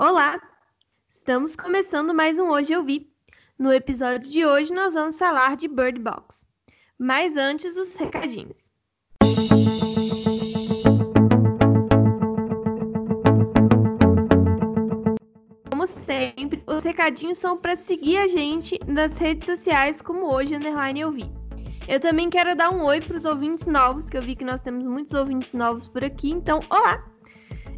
Olá! Estamos começando mais um Hoje Eu Vi. No episódio de hoje nós vamos falar de Bird Box. Mas antes, os recadinhos. Como sempre, os recadinhos são para seguir a gente nas redes sociais como hoje underline eu vi. Eu também quero dar um oi para os ouvintes novos, que eu vi que nós temos muitos ouvintes novos por aqui. Então, olá!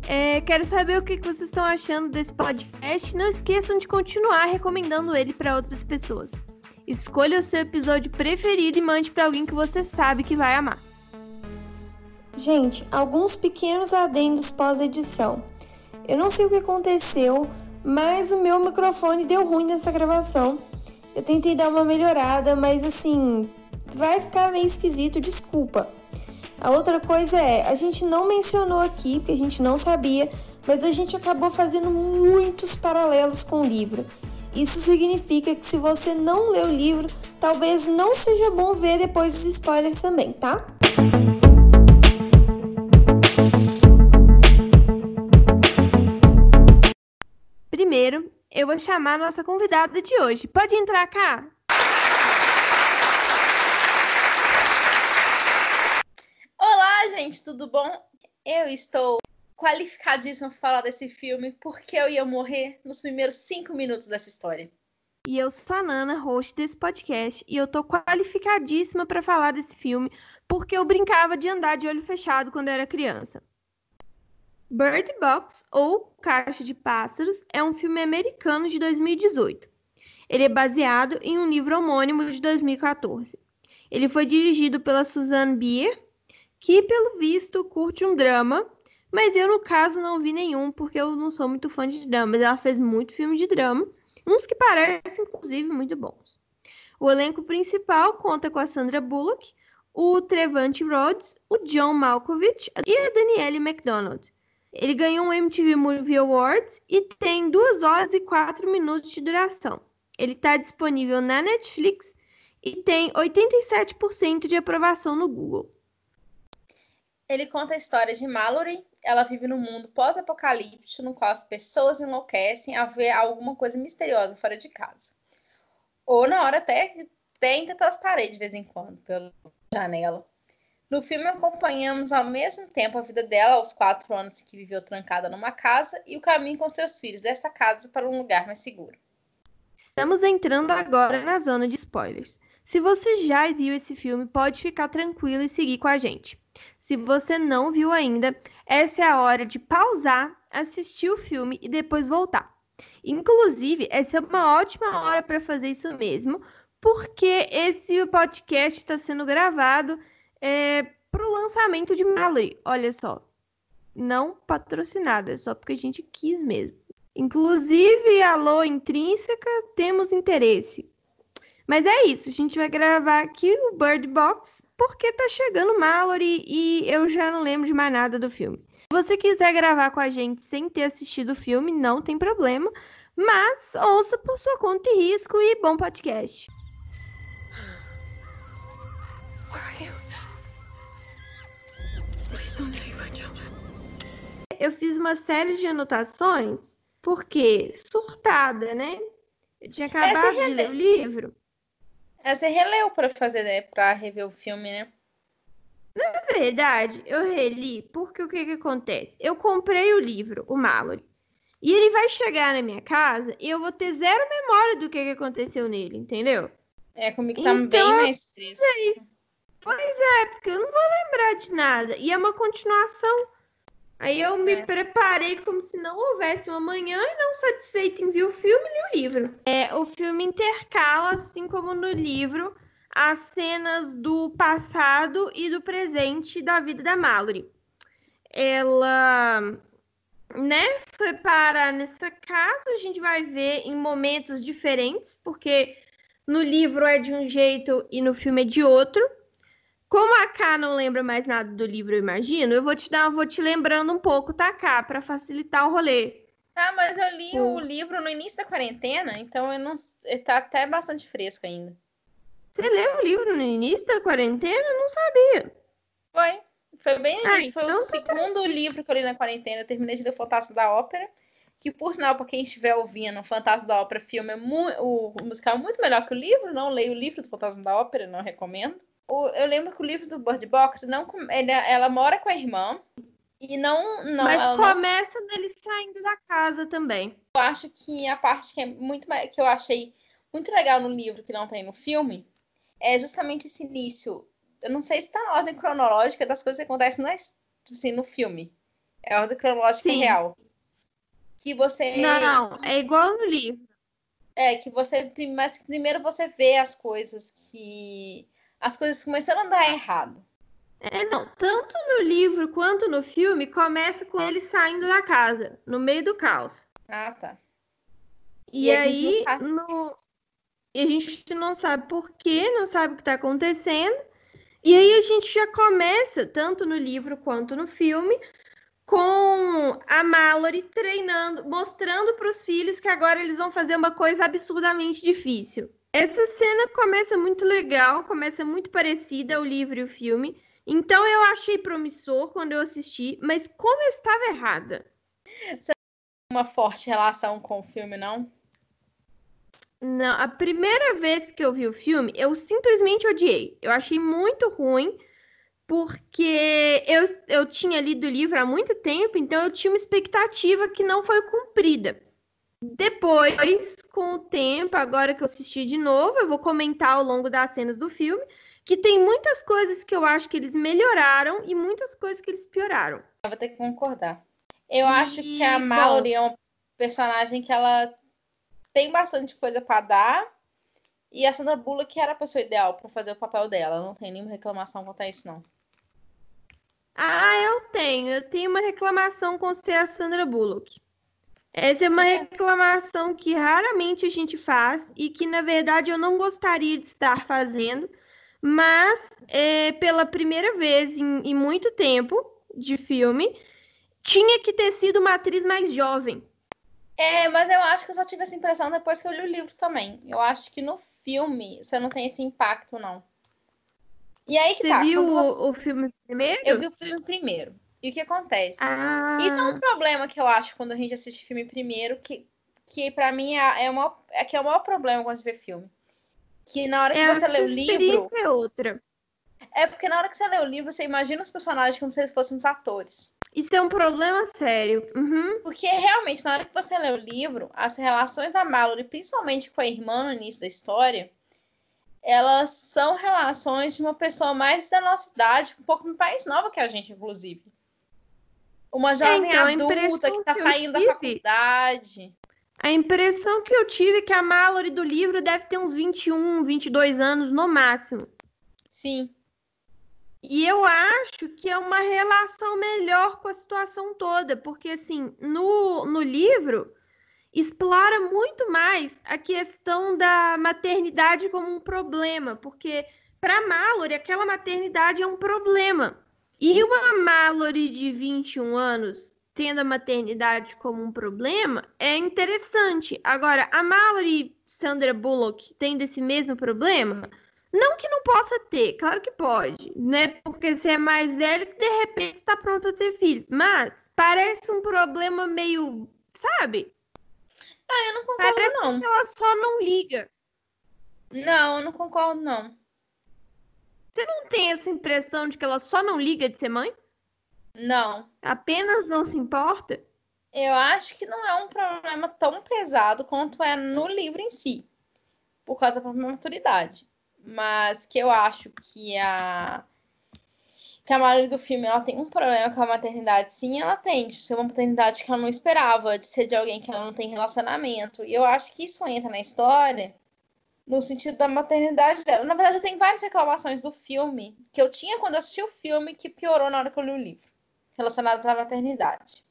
É, quero saber o que vocês estão achando desse podcast. Não esqueçam de continuar recomendando ele para outras pessoas. Escolha o seu episódio preferido e mande para alguém que você sabe que vai amar. Gente, alguns pequenos adendos pós-edição. Eu não sei o que aconteceu, mas o meu microfone deu ruim nessa gravação. Eu tentei dar uma melhorada, mas assim, vai ficar meio esquisito, desculpa. A outra coisa é, a gente não mencionou aqui, porque a gente não sabia, mas a gente acabou fazendo muitos paralelos com o livro. Isso significa que se você não leu o livro, talvez não seja bom ver depois dos spoilers também, tá? Primeiro, eu vou chamar a nossa convidada de hoje. Pode entrar cá? Gente, tudo bom? Eu estou qualificadíssima para falar desse filme porque eu ia morrer nos primeiros cinco minutos dessa história. E eu sou a Nana, host desse podcast, e eu tô qualificadíssima para falar desse filme porque eu brincava de andar de olho fechado quando era criança. Bird Box, ou Caixa de Pássaros, é um filme americano de 2018. Ele é baseado em um livro homônimo de 2014. Ele foi dirigido pela Suzanne Bier que, pelo visto, curte um drama, mas eu, no caso, não vi nenhum, porque eu não sou muito fã de dramas. Ela fez muito filme de drama, uns que parecem, inclusive, muito bons. O elenco principal conta com a Sandra Bullock, o Trevante Rhodes, o John Malkovich e a Danielle MacDonald. Ele ganhou um MTV Movie Awards e tem 2 horas e 4 minutos de duração. Ele está disponível na Netflix e tem 87% de aprovação no Google. Ele conta a história de Mallory. Ela vive num mundo pós-apocalíptico no qual as pessoas enlouquecem a ver alguma coisa misteriosa fora de casa. Ou na hora até tenta pelas paredes de vez em quando, pela janela. No filme acompanhamos ao mesmo tempo a vida dela aos quatro anos que viveu trancada numa casa e o caminho com seus filhos dessa casa para um lugar mais seguro. Estamos entrando agora na zona de spoilers. Se você já viu esse filme, pode ficar tranquilo e seguir com a gente. Se você não viu ainda, essa é a hora de pausar, assistir o filme e depois voltar. Inclusive, essa é uma ótima hora para fazer isso mesmo, porque esse podcast está sendo gravado é, para o lançamento de Mallory. Olha só, não patrocinada, é só porque a gente quis mesmo. Inclusive, alô, intrínseca, temos interesse. Mas é isso, a gente vai gravar aqui o Bird Box porque tá chegando Mallory e eu já não lembro de mais nada do filme. Se você quiser gravar com a gente sem ter assistido o filme, não tem problema, mas ouça por sua conta e risco e bom podcast. Eu fiz uma série de anotações porque surtada, né? Eu tinha acabado de ler o livro. É, você releu para fazer, né, para rever o filme, né? Na verdade, eu reli porque o que que acontece? Eu comprei o livro, o Mallory, e ele vai chegar na minha casa e eu vou ter zero memória do que que aconteceu nele, entendeu? É, comigo tá então, bem mais fresco. Pois é, porque eu não vou lembrar de nada. E é uma continuação. Aí eu me é. preparei como se não houvesse um amanhã e não satisfeita em ver o filme e o livro. É, o filme intercala, assim como no livro, as cenas do passado e do presente da vida da Mallory. Ela, né, foi parar nessa casa, a gente vai ver em momentos diferentes, porque no livro é de um jeito e no filme é de outro. Como a K não lembra mais nada do livro, eu imagino, eu vou te dar, vou te lembrando um pouco, tá, K, para facilitar o rolê. Tá, mas eu li o livro no início da quarentena, então eu não, tá até bastante fresco ainda. Você leu o livro no início da quarentena? Eu não sabia. Foi. Foi bem ah, início. Foi então o tá segundo livro que eu li na quarentena. Eu terminei de ler o Fantástico da Ópera. que por sinal, para quem estiver ouvindo, o Fantasma da Ópera filme é o, o musical é muito melhor que o livro, não leio o livro do Fantasma da Ópera, não recomendo. O, eu lembro que o livro do Bird Box, não, ele, ela mora com a irmã, e não. não Mas começa não... dele saindo da casa também. Eu acho que a parte que é muito que eu achei muito legal no livro, que não tem no filme, é justamente esse início. Eu não sei se está na ordem cronológica das coisas que acontecem no, assim, no filme. É a ordem cronológica Sim. real. Que você. Não, é igual no livro. É, que você. Mas primeiro você vê as coisas que. As coisas começando a dar errado. É, não. Tanto no livro quanto no filme, começa com ele saindo da casa, no meio do caos. Ah, tá. E, e aí, no... e a gente não sabe por quê, não sabe o que está acontecendo. E aí a gente já começa, tanto no livro quanto no filme, com a Mallory treinando, mostrando para os filhos que agora eles vão fazer uma coisa absurdamente difícil. Essa cena começa muito legal, começa muito parecida ao livro e o filme. Então eu achei promissor quando eu assisti, mas como eu estava errada. Você tem uma forte relação com o filme, não? Não, a primeira vez que eu vi o filme, eu simplesmente odiei. Eu achei muito ruim porque eu, eu tinha lido o livro há muito tempo, então eu tinha uma expectativa que não foi cumprida. Depois, com o tempo, agora que eu assisti de novo, eu vou comentar ao longo das cenas do filme, que tem muitas coisas que eu acho que eles melhoraram e muitas coisas que eles pioraram. Eu vou ter que concordar. Eu e... acho que a Mallory é um personagem que ela tem bastante coisa para dar. E a Sandra Bullock era a pessoa ideal para fazer o papel dela. Não tem nenhuma reclamação quanto a isso, não. Ah, eu tenho. Eu tenho uma reclamação com ser a Sandra Bullock. Essa é uma reclamação que raramente a gente faz e que, na verdade, eu não gostaria de estar fazendo, mas é, pela primeira vez em, em muito tempo de filme, tinha que ter sido uma atriz mais jovem. É, mas eu acho que eu só tive essa impressão depois que eu li o livro também. Eu acho que no filme você não tem esse impacto, não. E aí que você tá. viu você... o, filme primeiro? Eu vi o filme primeiro. E o que acontece? Ah. Isso é um problema que eu acho quando a gente assiste filme primeiro, que, que para mim é, é, uma, é que é o maior problema quando você vê filme. Que na hora que é, você lê o livro. É outra. É porque na hora que você lê o livro, você imagina os personagens como se eles fossem os atores. Isso é um problema sério. Uhum. Porque realmente, na hora que você lê o livro, as relações da Mallory, principalmente com a irmã no início da história, elas são relações de uma pessoa mais da nossa idade, um pouco mais nova que a gente, inclusive. Uma jovem então, adulta que está saindo da faculdade. A impressão que eu tive é que a Mallory do livro deve ter uns 21, 22 anos no máximo. Sim. E eu acho que é uma relação melhor com a situação toda, porque assim, no, no livro explora muito mais a questão da maternidade como um problema, porque para Mallory aquela maternidade é um problema. E uma Mallory de 21 anos tendo a maternidade como um problema é interessante. Agora, a Mallory Sandra Bullock tendo esse mesmo problema, não que não possa ter, claro que pode, né? Porque você é mais velho que de repente está pronto para ter filhos, mas parece um problema meio, sabe? Ah, eu não concordo, Parece não. Que ela só não liga. Não, eu não concordo, não. Você não tem essa impressão de que ela só não liga de ser mãe? Não. Apenas não se importa? Eu acho que não é um problema tão pesado quanto é no livro em si, por causa da própria maturidade. Mas que eu acho que a que a maioria do filme ela tem um problema com a maternidade. Sim, ela tem, de ser uma maternidade que ela não esperava, de ser de alguém que ela não tem relacionamento. E eu acho que isso entra na história no sentido da maternidade dela. Na verdade, eu tenho várias reclamações do filme que eu tinha quando eu assisti o filme que piorou na hora que eu li o livro, relacionadas à maternidade.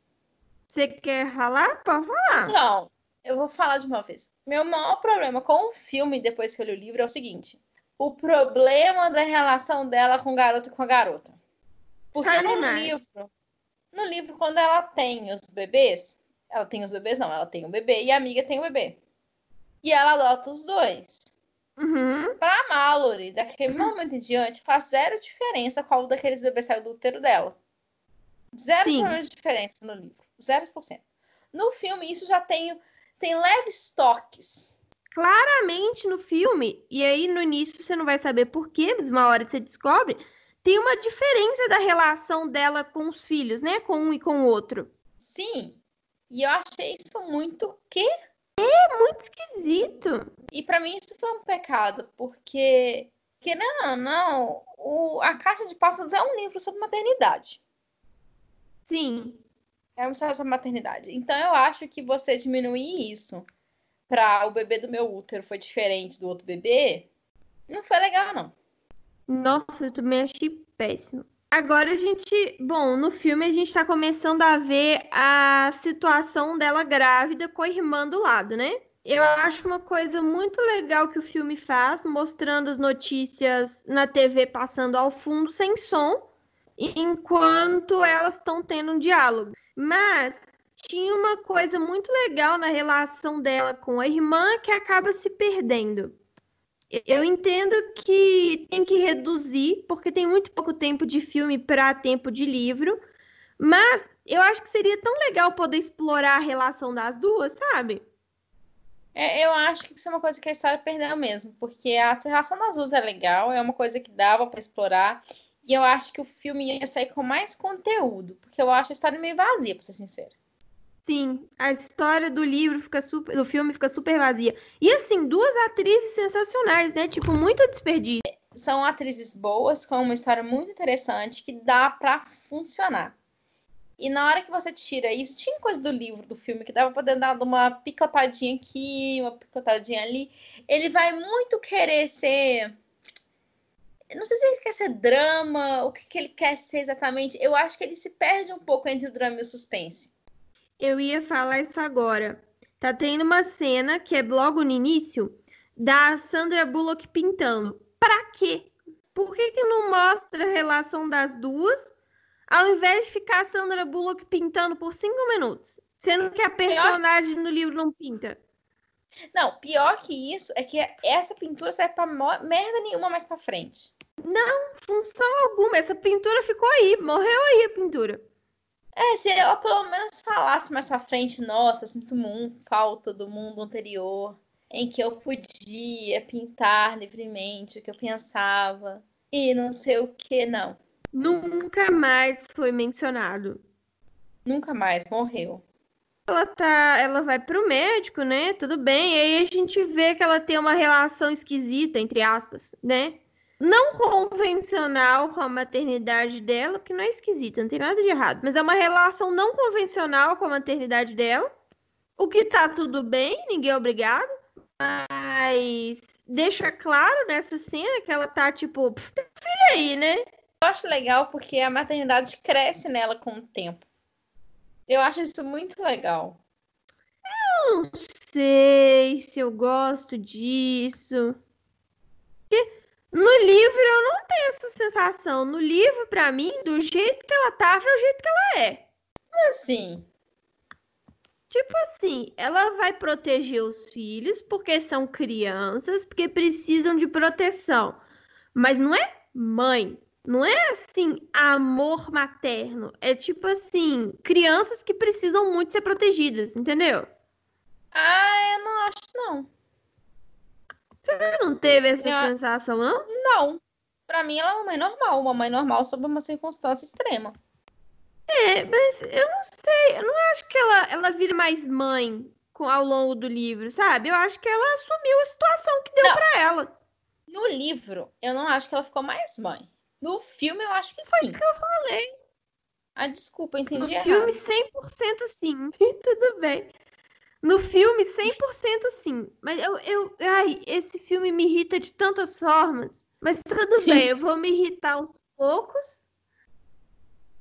Você quer ralar? Pode falar. Então, eu vou falar de uma vez. Meu maior problema com o filme, depois que eu li o livro, é o seguinte: o problema da relação dela com o garoto e com a garota. Porque no livro, no livro, quando ela tem os bebês, ela tem os bebês, não, ela tem o bebê e a amiga tem o bebê. E ela adota os dois. Uhum. Pra Mallory, daquele momento em diante, faz zero diferença qual daqueles bebês saiu do útero dela. Zero de diferença no livro. Zero por cento. No filme, isso já tem, tem leves toques. Claramente no filme, e aí no início você não vai saber por quê, mas uma hora você descobre, tem uma diferença da relação dela com os filhos, né? Com um e com o outro. Sim. E eu achei isso muito quê? É muito esquisito. E para mim isso foi um pecado, porque que não, não, o, a Caixa de Passos é um livro sobre maternidade. Sim. É uma história sobre maternidade. Então eu acho que você diminuir isso para o bebê do meu útero foi diferente do outro bebê, não foi legal, não. Nossa, eu também achei péssimo. Agora a gente, bom, no filme a gente tá começando a ver a situação dela grávida com a irmã do lado, né? Eu acho uma coisa muito legal que o filme faz, mostrando as notícias na TV passando ao fundo sem som, enquanto elas estão tendo um diálogo. Mas tinha uma coisa muito legal na relação dela com a irmã que acaba se perdendo. Eu entendo que tem que reduzir, porque tem muito pouco tempo de filme para tempo de livro, mas eu acho que seria tão legal poder explorar a relação das duas, sabe? É, eu acho que isso é uma coisa que a história perdeu mesmo, porque a relação das duas é legal, é uma coisa que dava para explorar, e eu acho que o filme ia sair com mais conteúdo, porque eu acho a história meio vazia, pra ser sincera. Sim, a história do livro fica super, do filme fica super vazia. E assim, duas atrizes sensacionais, né? Tipo, muito desperdício. São atrizes boas, com uma história muito interessante que dá para funcionar. E na hora que você tira isso, tinha coisa do livro, do filme, que dava pra dar uma picotadinha aqui, uma picotadinha ali. Ele vai muito querer ser. Não sei se ele quer ser drama, o que, que ele quer ser exatamente. Eu acho que ele se perde um pouco entre o drama e o suspense. Eu ia falar isso agora. Tá tendo uma cena que é logo no início da Sandra Bullock pintando. Pra quê? Por que, que não mostra a relação das duas? ao invés de ficar a Sandra Bullock pintando por cinco minutos, sendo que a personagem pior... no livro não pinta. Não, pior que isso é que essa pintura serve pra merda nenhuma mais pra frente. Não, função alguma. Essa pintura ficou aí, morreu aí a pintura. É, se ela pelo menos falasse mais pra frente, nossa, sinto muito falta do mundo anterior, em que eu podia pintar livremente o que eu pensava e não sei o que, não. Nunca mais foi mencionado. Nunca mais, morreu. Ela tá, ela vai pro médico, né? Tudo bem. E aí a gente vê que ela tem uma relação esquisita, entre aspas, né? Não convencional com a maternidade dela, porque não é esquisita, não tem nada de errado, mas é uma relação não convencional com a maternidade dela. O que tá tudo bem, ninguém é obrigado, mas deixa claro nessa cena que ela tá tipo, filha aí, né? Eu acho legal porque a maternidade cresce nela com o tempo. Eu acho isso muito legal. Eu não sei se eu gosto disso. No livro eu não tenho essa sensação. No livro, para mim, do jeito que ela tava é o jeito que ela é. Assim. Tipo assim, ela vai proteger os filhos porque são crianças, porque precisam de proteção. Mas não é mãe. Não é assim, amor materno. É tipo assim, crianças que precisam muito ser protegidas, entendeu? Ah, eu não acho, não. Você não teve essa eu... sensação, não? Não. Pra mim, ela é uma mãe normal. Uma mãe normal sob uma circunstância extrema. É, mas eu não sei. Eu não acho que ela, ela vira mais mãe com, ao longo do livro, sabe? Eu acho que ela assumiu a situação que deu não. pra ela. No livro, eu não acho que ela ficou mais mãe. No filme, eu acho que Foi sim. isso que eu falei. Ah, desculpa, eu entendi no errado. No filme, 100% sim. Tudo bem. No filme, 100% sim. Mas eu, eu. Ai, esse filme me irrita de tantas formas. Mas tudo bem, eu vou me irritar aos poucos.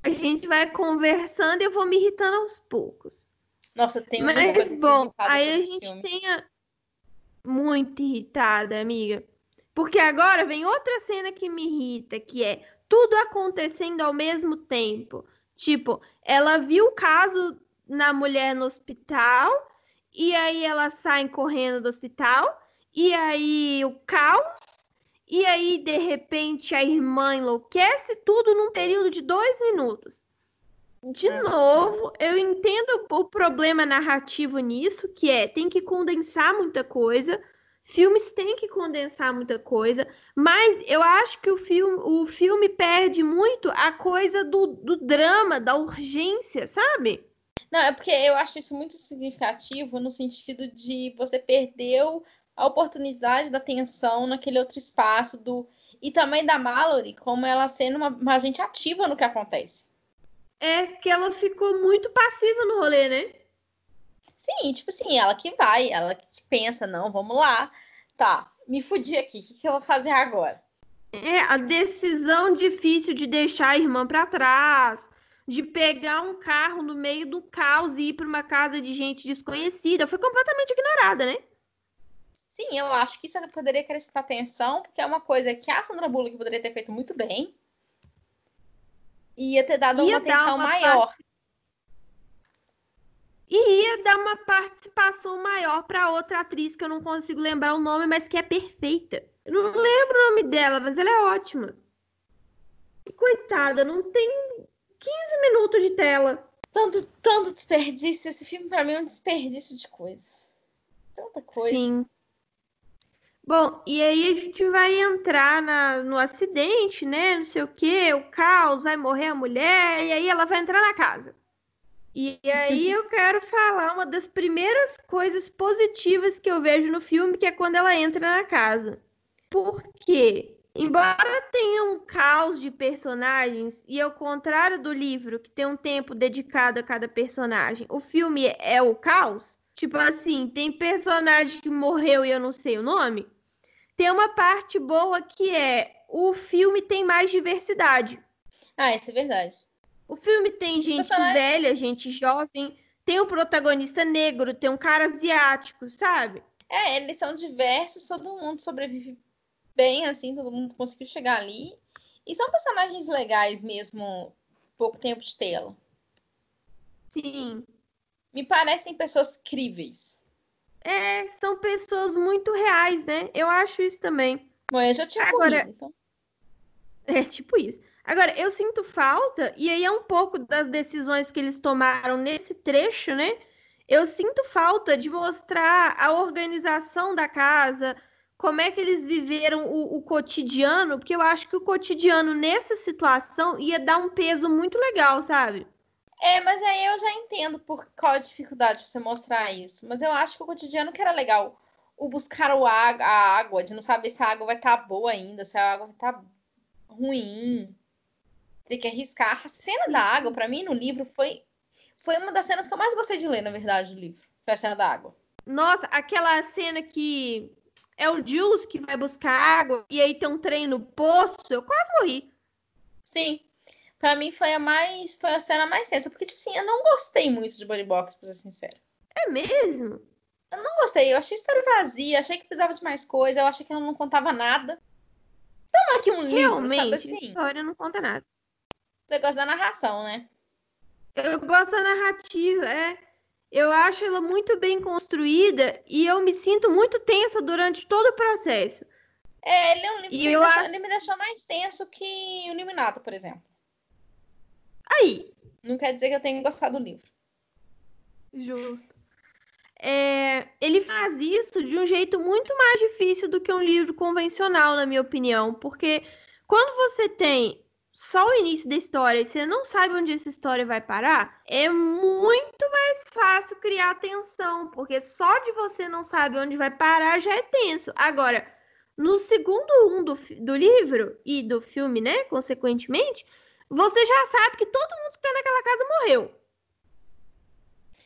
A gente vai conversando e eu vou me irritando aos poucos. Nossa, tem uma Mas, coisa bom, aí a gente filme. tem a... muito irritada, amiga. Porque agora vem outra cena que me irrita, que é tudo acontecendo ao mesmo tempo. Tipo, ela viu o caso na mulher no hospital, e aí elas saem correndo do hospital, e aí o caos, e aí de repente a irmã enlouquece, tudo num período de dois minutos. De Nossa. novo, eu entendo o problema narrativo nisso, que é tem que condensar muita coisa. Filmes têm que condensar muita coisa, mas eu acho que o filme, o filme perde muito a coisa do, do drama, da urgência, sabe? Não, é porque eu acho isso muito significativo no sentido de você perdeu a oportunidade da tensão naquele outro espaço do e também da Mallory como ela sendo uma, uma agente ativa no que acontece. É que ela ficou muito passiva no rolê, né? Sim, tipo assim, ela que vai, ela que pensa, não, vamos lá. Tá, me fudi aqui, o que, que eu vou fazer agora? É, a decisão difícil de deixar a irmã para trás, de pegar um carro no meio do caos e ir para uma casa de gente desconhecida, foi completamente ignorada, né? Sim, eu acho que isso poderia acrescentar atenção, porque é uma coisa que a Sandra Bullock poderia ter feito muito bem. E ia ter dado ia uma atenção uma maior. Parte... E ia dar uma participação maior para outra atriz que eu não consigo lembrar o nome, mas que é perfeita. Eu não lembro o nome dela, mas ela é ótima. Coitada, não tem 15 minutos de tela. Tanto, tanto desperdício. Esse filme, para mim, é um desperdício de coisa. Tanta coisa. Sim. Bom, e aí a gente vai entrar na, no acidente, né? Não sei o quê, o caos, vai morrer a mulher, e aí ela vai entrar na casa. E aí eu quero falar uma das primeiras coisas positivas que eu vejo no filme, que é quando ela entra na casa. Por quê? Embora tenha um caos de personagens, e ao contrário do livro, que tem um tempo dedicado a cada personagem, o filme é o caos. Tipo assim, tem personagem que morreu e eu não sei o nome. Tem uma parte boa que é o filme tem mais diversidade. Ah, isso é verdade. O filme tem Os gente personagens... velha, gente jovem, tem um protagonista negro, tem um cara asiático, sabe? É, eles são diversos, todo mundo sobrevive bem, assim, todo mundo conseguiu chegar ali. E são personagens legais mesmo, pouco tempo de tela. Sim. Me parecem pessoas críveis. É, são pessoas muito reais, né? Eu acho isso também. Bom, eu já tinha Agora, corrido, então. É, tipo isso. Agora, eu sinto falta, e aí é um pouco das decisões que eles tomaram nesse trecho, né? Eu sinto falta de mostrar a organização da casa, como é que eles viveram o, o, cotidiano, porque eu acho que o cotidiano nessa situação ia dar um peso muito legal, sabe? É, mas aí eu já entendo por qual a dificuldade de você mostrar isso. Mas eu acho que o cotidiano que era legal. O buscar o a água, de não saber se a água vai estar tá boa ainda, se a água vai estar tá ruim ter que arriscar. A cena da água, para mim, no livro, foi, foi uma das cenas que eu mais gostei de ler, na verdade, do livro. Foi a cena da água. Nossa, aquela cena que é o Jules que vai buscar água e aí tem um trem no poço, eu quase morri. Sim. Pra mim foi a mais. Foi a cena mais tensa. Porque, tipo assim, eu não gostei muito de Body Box, pra ser sincero. É mesmo? Eu não gostei. Eu achei a história vazia, achei que precisava de mais coisa, eu achei que ela não contava nada. Toma aqui um livro, Realmente, sabe assim? A história não conta nada. Você gosta da narração, né? Eu gosto da narrativa, é. Eu acho ela muito bem construída e eu me sinto muito tensa durante todo o processo. É, ele é um livro que me deixou, acho... ele me deixou mais tenso que o Illuminato, por exemplo. Aí. Não quer dizer que eu tenha gostado do livro. Justo. É, ele faz isso de um jeito muito mais difícil do que um livro convencional, na minha opinião, porque quando você tem só o início da história e você não sabe onde essa história vai parar, é muito mais fácil criar tensão, porque só de você não saber onde vai parar já é tenso. Agora, no segundo um do, do livro e do filme, né, consequentemente, você já sabe que todo mundo que tá naquela casa morreu.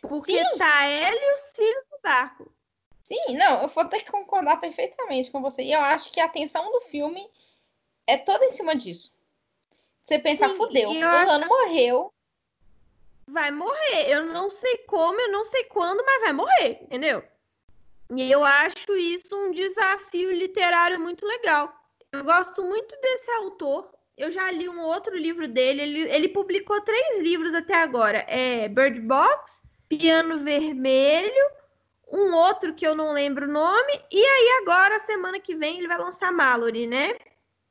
Porque Sim. tá ela e os filhos no barco. Sim, não, eu vou ter que concordar perfeitamente com você. E eu acho que a tensão do filme é toda em cima disso. Você pensa, Sim, fudeu, fulano acho... morreu. Vai morrer. Eu não sei como, eu não sei quando, mas vai morrer, entendeu? E eu acho isso um desafio literário muito legal. Eu gosto muito desse autor. Eu já li um outro livro dele. Ele, ele publicou três livros até agora. É Bird Box, Piano Vermelho, um outro que eu não lembro o nome. E aí agora, semana que vem, ele vai lançar Mallory, né?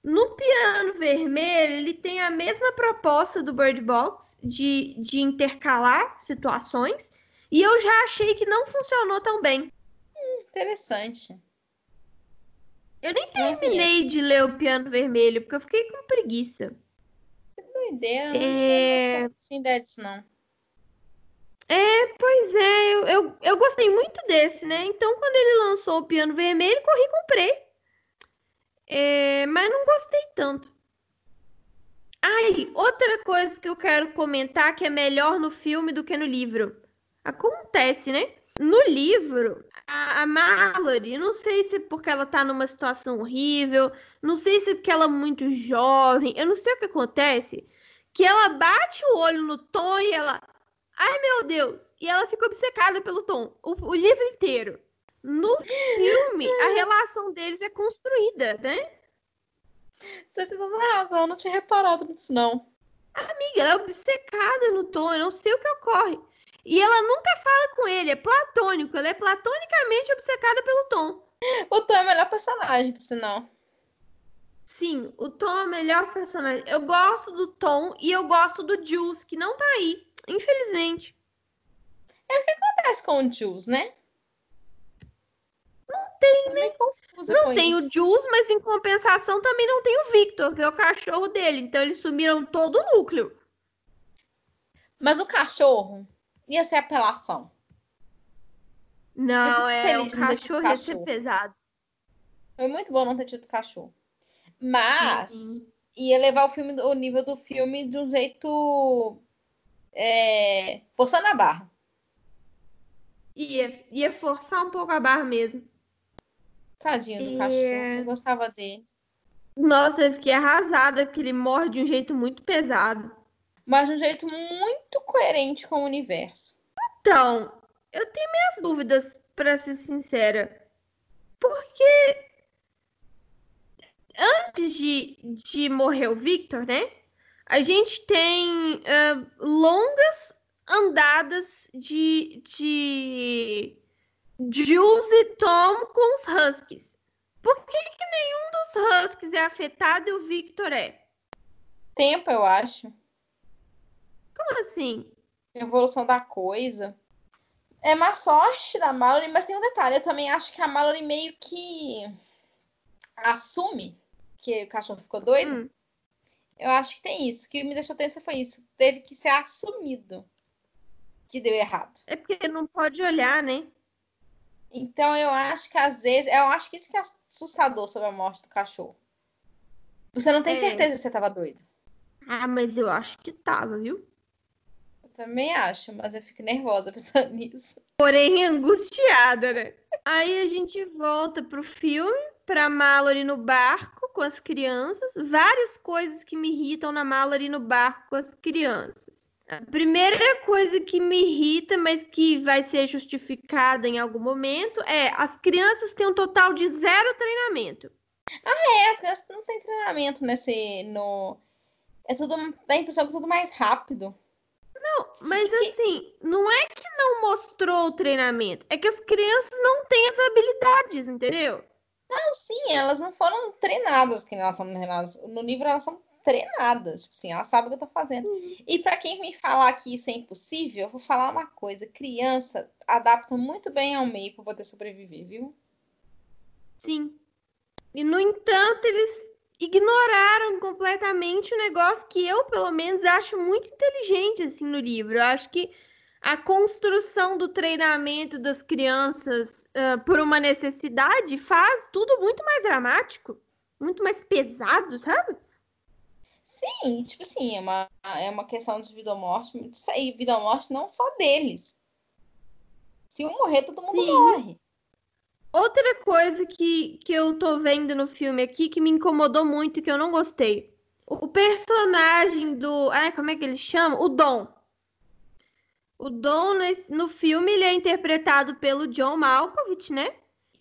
No piano vermelho, ele tem a mesma proposta do Bird Box de, de intercalar situações. E eu já achei que não funcionou tão bem. Hum, interessante. Eu nem terminei de ler o piano vermelho, porque eu fiquei com preguiça. Que doideira, não é... ideia disso, não. É, pois é, eu, eu, eu, gostei muito desse, né? Então, quando ele lançou o piano vermelho, corri e comprei. É, mas não gostei tanto. Ai, outra coisa que eu quero comentar que é melhor no filme do que no livro. Acontece, né? No livro, a, a Mallory, não sei se é porque ela tá numa situação horrível, não sei se é porque ela é muito jovem, eu não sei o que acontece, que ela bate o olho no Tom e ela, ai meu Deus, e ela fica obcecada pelo Tom, o, o livro inteiro. No filme, a relação deles é construída, né? Você tem toda razão, eu não tinha reparado nisso, não. Amiga, ela é obcecada no Tom, eu não sei o que ocorre. E ela nunca fala com ele, é platônico. Ela é platonicamente obcecada pelo Tom. O Tom é o melhor personagem, por sinal. Sim, o Tom é o melhor personagem. Eu gosto do Tom e eu gosto do Jules, que não tá aí, infelizmente. É o que acontece com o Jules, né? Não tem, né? Não tem isso. o Jules, mas em compensação também não tem o Victor, que é o cachorro dele. Então eles sumiram todo o núcleo. Mas o cachorro, ia ser apelação. Não, é o cachorro ia ser pesado. Foi muito bom não ter tido cachorro. Mas uhum. ia levar o filme, o nível do filme de um jeito é, forçando a barra. Ia, ia forçar um pouco a barra mesmo. Tadinho do cachorro, eu gostava dele. Nossa, eu fiquei arrasada porque ele morre de um jeito muito pesado mas de um jeito muito coerente com o universo. Então, eu tenho minhas dúvidas, para ser sincera. Porque antes de, de morrer o Victor, né? A gente tem uh, longas andadas de, de Jules e Tom com os Huskies. Por que, que nenhum dos Huskies é afetado e o Victor é? Tempo, eu acho. Como assim? Evolução da coisa. É má sorte da Mallory, mas tem um detalhe. Eu também acho que a Mallory meio que assume que o cachorro ficou doido. Hum. Eu acho que tem isso. O que me deixou tensa foi isso. Teve que ser assumido que deu errado. É porque não pode olhar, né? Então eu acho que às vezes. Eu acho que isso que é assustador sobre a morte do cachorro. Você não tem é. certeza que você tava doido. Ah, mas eu acho que tava, viu? também acho, mas eu fico nervosa pensando nisso. Porém, angustiada, né? Aí a gente volta pro filme, pra Mallory no barco com as crianças. Várias coisas que me irritam na Mallory no barco com as crianças. A primeira coisa que me irrita, mas que vai ser justificada em algum momento, é as crianças têm um total de zero treinamento. Ah, é, as crianças não têm treinamento nesse. no. É tudo. dá a impressão que é tudo mais rápido. Não, mas assim, não é que não mostrou o treinamento, é que as crianças não têm as habilidades, entendeu? Não, sim, elas não foram treinadas que elas são treinadas. No livro elas são treinadas, tipo assim, elas sabem o que tô fazendo. Uhum. E para quem me falar que isso é impossível, eu vou falar uma coisa: criança adapta muito bem ao meio para poder sobreviver, viu? Sim. E no entanto, eles ignoraram completamente o negócio que eu, pelo menos, acho muito inteligente assim no livro. Eu acho que a construção do treinamento das crianças uh, por uma necessidade faz tudo muito mais dramático, muito mais pesado, sabe? Sim, tipo assim, é uma, é uma questão de vida ou morte. E vida ou morte não só deles. Se um morrer, todo mundo Sim. morre. Outra coisa que, que eu tô vendo no filme aqui que me incomodou muito e que eu não gostei. O personagem do. Ai, como é que ele chama? O Dom. O Dom no filme ele é interpretado pelo John Malkovich, né?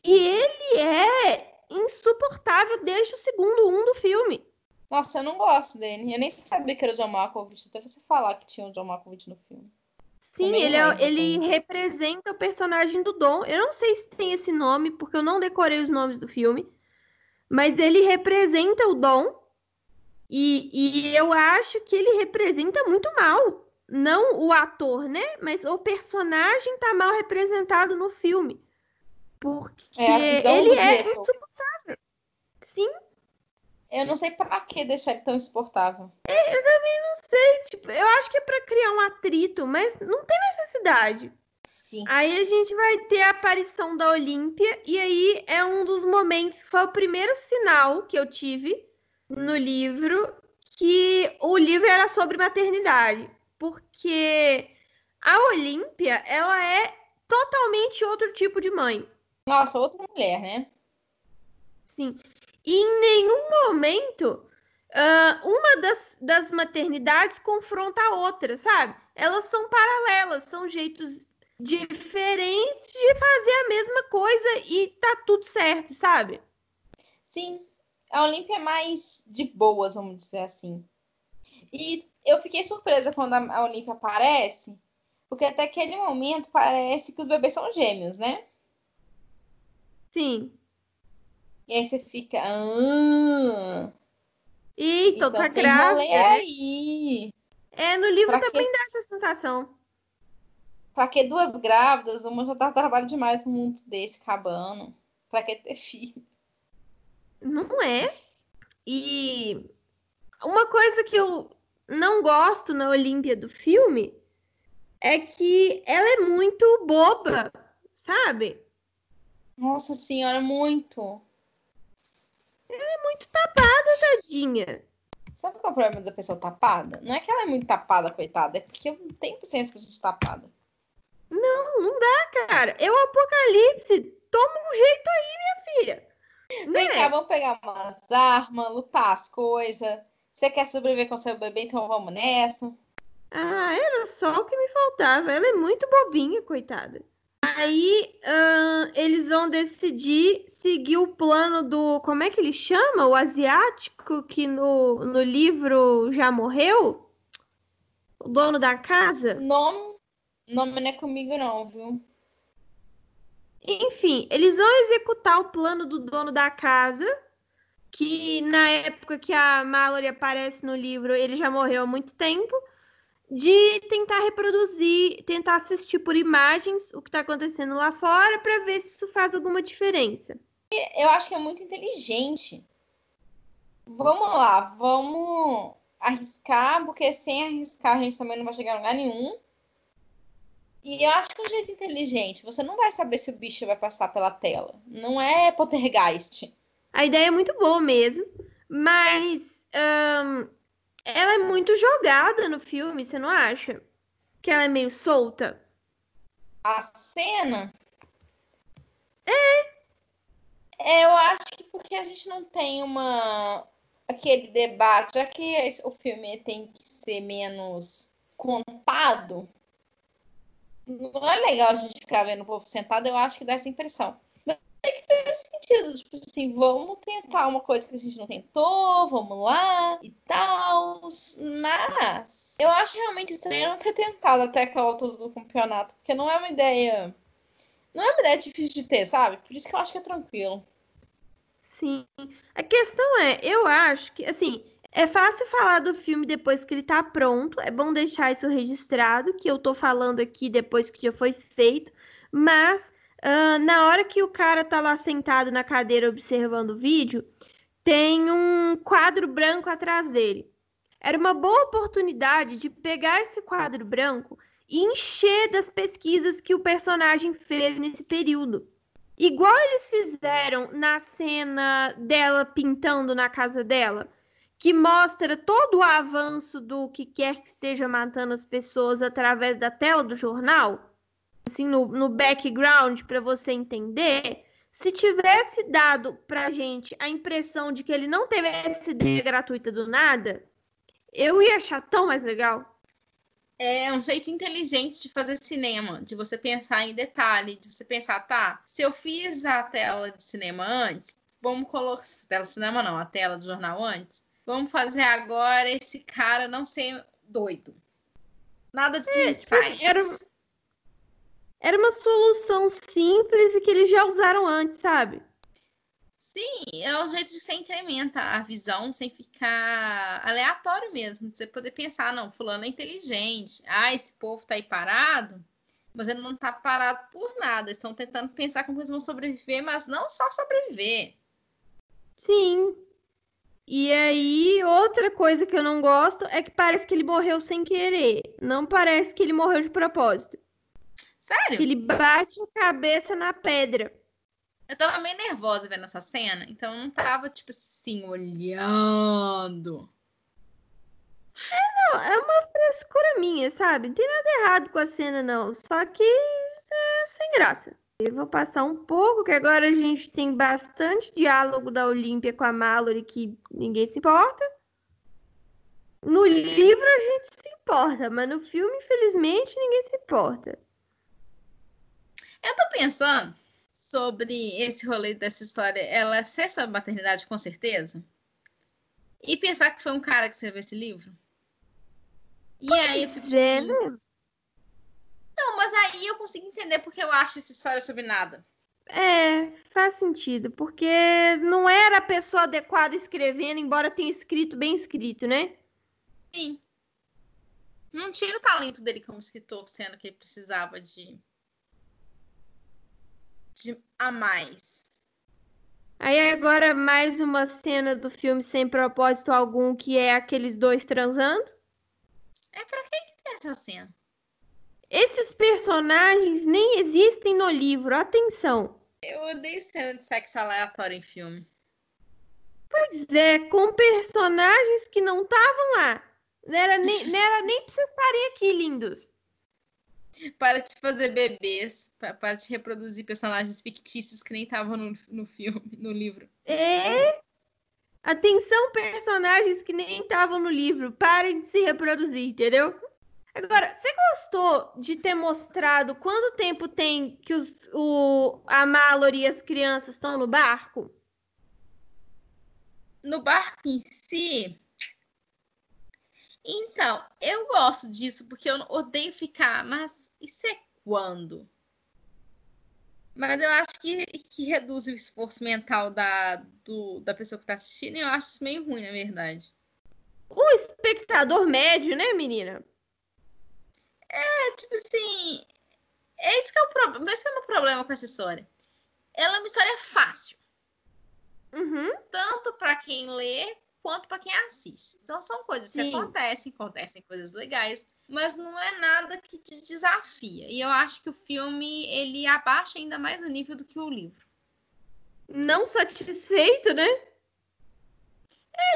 E ele é insuportável desde o segundo um do filme. Nossa, eu não gosto dele. Eu nem sabia que era o John Malkovich, até você falar que tinha o John Malkovich no filme. Sim, ele, é, ele representa o personagem do Dom. Eu não sei se tem esse nome, porque eu não decorei os nomes do filme. mas ele representa o Dom e, e eu acho que ele representa muito mal. Não o ator, né? Mas o personagem tá mal representado no filme. Porque É, ele é insuportável. Sim, Eu não sei pra que deixar ele tão insuportável. não sei. Tipo, eu acho que é pra criar um atrito, mas não tem necessidade. Sim. Aí a gente vai ter a aparição da Olímpia, e aí é um dos momentos que foi o primeiro sinal que eu tive no livro que o livro era sobre maternidade. Porque a Olímpia, ela é totalmente outro tipo de mãe. Nossa, outra mulher, né? Sim. E em nenhum momento ah, uma das, das maternidades confronta a outra, sabe? Elas são paralelas, são jeitos diferentes de fazer a mesma coisa e tá tudo certo, sabe? Sim. A Olímpia é mais de boas, vamos dizer assim. E eu fiquei surpresa quando a a Olímpia aparece, porque até aquele momento parece que os bebês são gêmeos, né? Sim. E aí você fica. Ah, Eita, então tá grávida. rolê aí. É, no livro Pra também quê? dá essa sensação. Pra que duas grávidas? Uma já dá trabalho demais num mundo desse cabano. Pra que ter filho? Não é. E uma coisa que eu não gosto na Olímpia do filme é que ela é muito boba, sabe? Nossa senhora, muito. Tadinha. Sabe qual é o problema da pessoa tapada? Não é que ela é muito tapada, coitada, é porque eu não tenho paciência com gente tapada. Não, não dá, cara. É o apocalipse. Toma um jeito aí, minha filha. Vem Né? cá, vamos pegar umas armas, lutar as coisas. Você quer sobreviver com seu bebê, então vamos nessa. Ah, era só o que me faltava. Ela é muito bobinha, coitada. Aí ahn, eles vão decidir seguir o plano do. Como é que ele chama? O asiático que no, no livro já morreu? O dono da casa? Nome, nome não é comigo, não, viu? Enfim, eles vão executar o plano do dono da casa, que na época que a Mallory aparece no livro, ele já morreu há muito tempo, de tentar reproduzir, tentar assistir por imagens o que está acontecendo lá fora para ver se isso faz alguma diferença. Eu acho que é muito inteligente. Vamos lá, vamos arriscar, porque sem arriscar a gente também não vai chegar a lugar nenhum. E eu acho que é um jeito inteligente. Você não vai saber se o bicho vai passar pela tela. Não é poltergeist. A ideia é muito boa mesmo, mas ahn, ela é muito jogada no filme, você não acha? Que ela é meio solta? A cena. É. Eu acho que porque a gente não tem uma. aquele debate, já que o filme tem que ser menos contado. Não é legal a gente ficar vendo o povo sentado, eu acho que dá essa impressão. É que faz sentido, tipo assim, vamos tentar uma coisa que a gente não tentou, vamos lá e tal. Mas eu acho realmente estranho não ter tentado até aquela altura do campeonato, porque não é uma ideia. Não é uma ideia difícil de ter, sabe? Por isso que eu acho que é tranquilo. Sim. A questão é, eu acho que, assim, é fácil falar do filme depois que ele tá pronto. É bom deixar isso registrado, que eu tô falando aqui depois que já foi feito. Mas, ah, na hora que o cara tá lá sentado na cadeira observando o vídeo, tem um quadro branco atrás dele. Era uma boa oportunidade de pegar esse quadro branco e encher das pesquisas que o personagem fez nesse período. Igual eles fizeram na cena dela pintando na casa dela, que mostra todo o avanço do que quer que esteja matando as pessoas através da tela do jornal, assim, no, no background, para você entender. Se tivesse dado pra gente a impressão de que ele não teve essa ideia gratuita do nada, eu ia achar tão mais legal. É um jeito inteligente de fazer cinema, de você pensar em detalhe, de você pensar, tá, se eu fiz a tela de cinema antes, vamos colocar. Tela de cinema não, a tela do jornal antes. Vamos fazer agora esse cara não ser doido. Nada de insights. era- Era uma solução simples e que eles já usaram antes, sabe? Sim, é um jeito de você incrementar a visão sem ficar aleatório mesmo. De você poder pensar, não, fulano é inteligente. Ah, esse povo tá aí parado. Mas ele não tá parado por nada. Eles estão tentando pensar como eles vão sobreviver, mas não só sobreviver. Sim. E aí, outra coisa que eu não gosto é que parece que ele morreu sem querer. Não parece que ele morreu de propósito. Sério? Que ele bate a cabeça na pedra. Eu tava meio nervosa vendo essa cena, então eu não tava, tipo assim, olhando. É, não, é uma frescura minha, sabe? Não tem nada errado com a cena, não. Só que é sem graça. Eu vou passar um pouco, que agora a gente tem bastante diálogo da Olímpia com a Mallory que ninguém se importa. No livro a gente se importa, mas no filme, infelizmente, ninguém se importa. Eu tô pensando sobre esse rolê dessa história, ela ser sobre maternidade, com certeza. E pensar que foi um cara que escreveu esse livro. E pois aí eu fico é, assim, né? Não, mas aí eu consigo entender porque eu acho essa história sobre nada. É, faz sentido, porque não era a pessoa adequada escrevendo, embora tenha escrito bem escrito, né? Sim. Não tira o talento dele como escritor, sendo que ele precisava de de a mais. Aí agora mais uma cena do filme sem propósito algum, que é aqueles dois transando. É pra que, tem essa cena? Esses personagens nem existem no livro, atenção. Eu odeio cena de sexo aleatório em filme. Pois é, com personagens que não estavam lá. Não era nem, não era nem pra vocês estarem aqui, lindos. Para de fazer bebês, pa- para de reproduzir personagens fictícios que nem estavam no, no filme, no livro. É. Atenção, personagens que nem estavam no livro. Parem de se reproduzir, entendeu? Agora, você gostou de ter mostrado quanto tempo tem que os, o, a Mallory e as crianças estão no barco? No barco em si. Então, eu gosto disso porque eu odeio ficar, mas isso é quando? Mas eu acho que, que reduz o esforço mental da, do, da pessoa que tá assistindo e eu acho isso meio ruim, na verdade. O espectador médio, né, menina? É tipo assim. É isso que é o problema. Esse que é o meu problema com essa história. Ela é uma história fácil, Uhum. tanto para quem lê quanto para quem assiste. Então são coisas que Sim. acontecem, acontecem coisas legais, mas não é nada que te desafia. E eu acho que o filme ele abaixa ainda mais o nível do que o livro. Não satisfeito, né?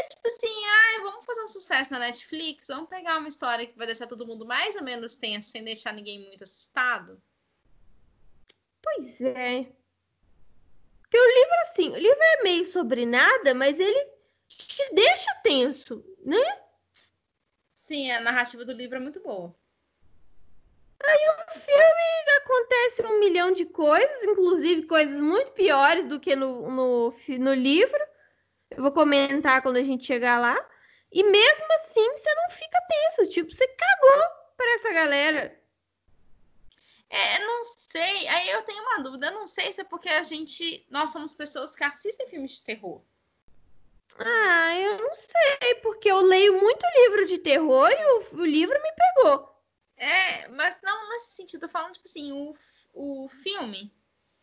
Tipo assim, ai, vamos fazer um sucesso na Netflix, vamos pegar uma história que vai deixar todo mundo mais ou menos tenso, sem deixar ninguém muito assustado. Pois é. Porque o livro, assim, o livro é meio sobre nada, mas ele te deixa tenso, né? Sim, a narrativa do livro é muito boa. No filme acontece um milhão de coisas, inclusive coisas muito piores do que no, no, no livro. Eu vou comentar quando a gente chegar lá. E mesmo assim, você não fica tenso. Tipo, você cagou para essa galera. É, não sei. Aí eu tenho uma dúvida. Eu não sei se é porque a gente. Nós somos pessoas que assistem filmes de terror. Ah, eu não sei, porque eu leio muito livro de terror e o, o livro me pegou. É, mas não nesse sentido. Eu tô falando, tipo assim, o, o filme.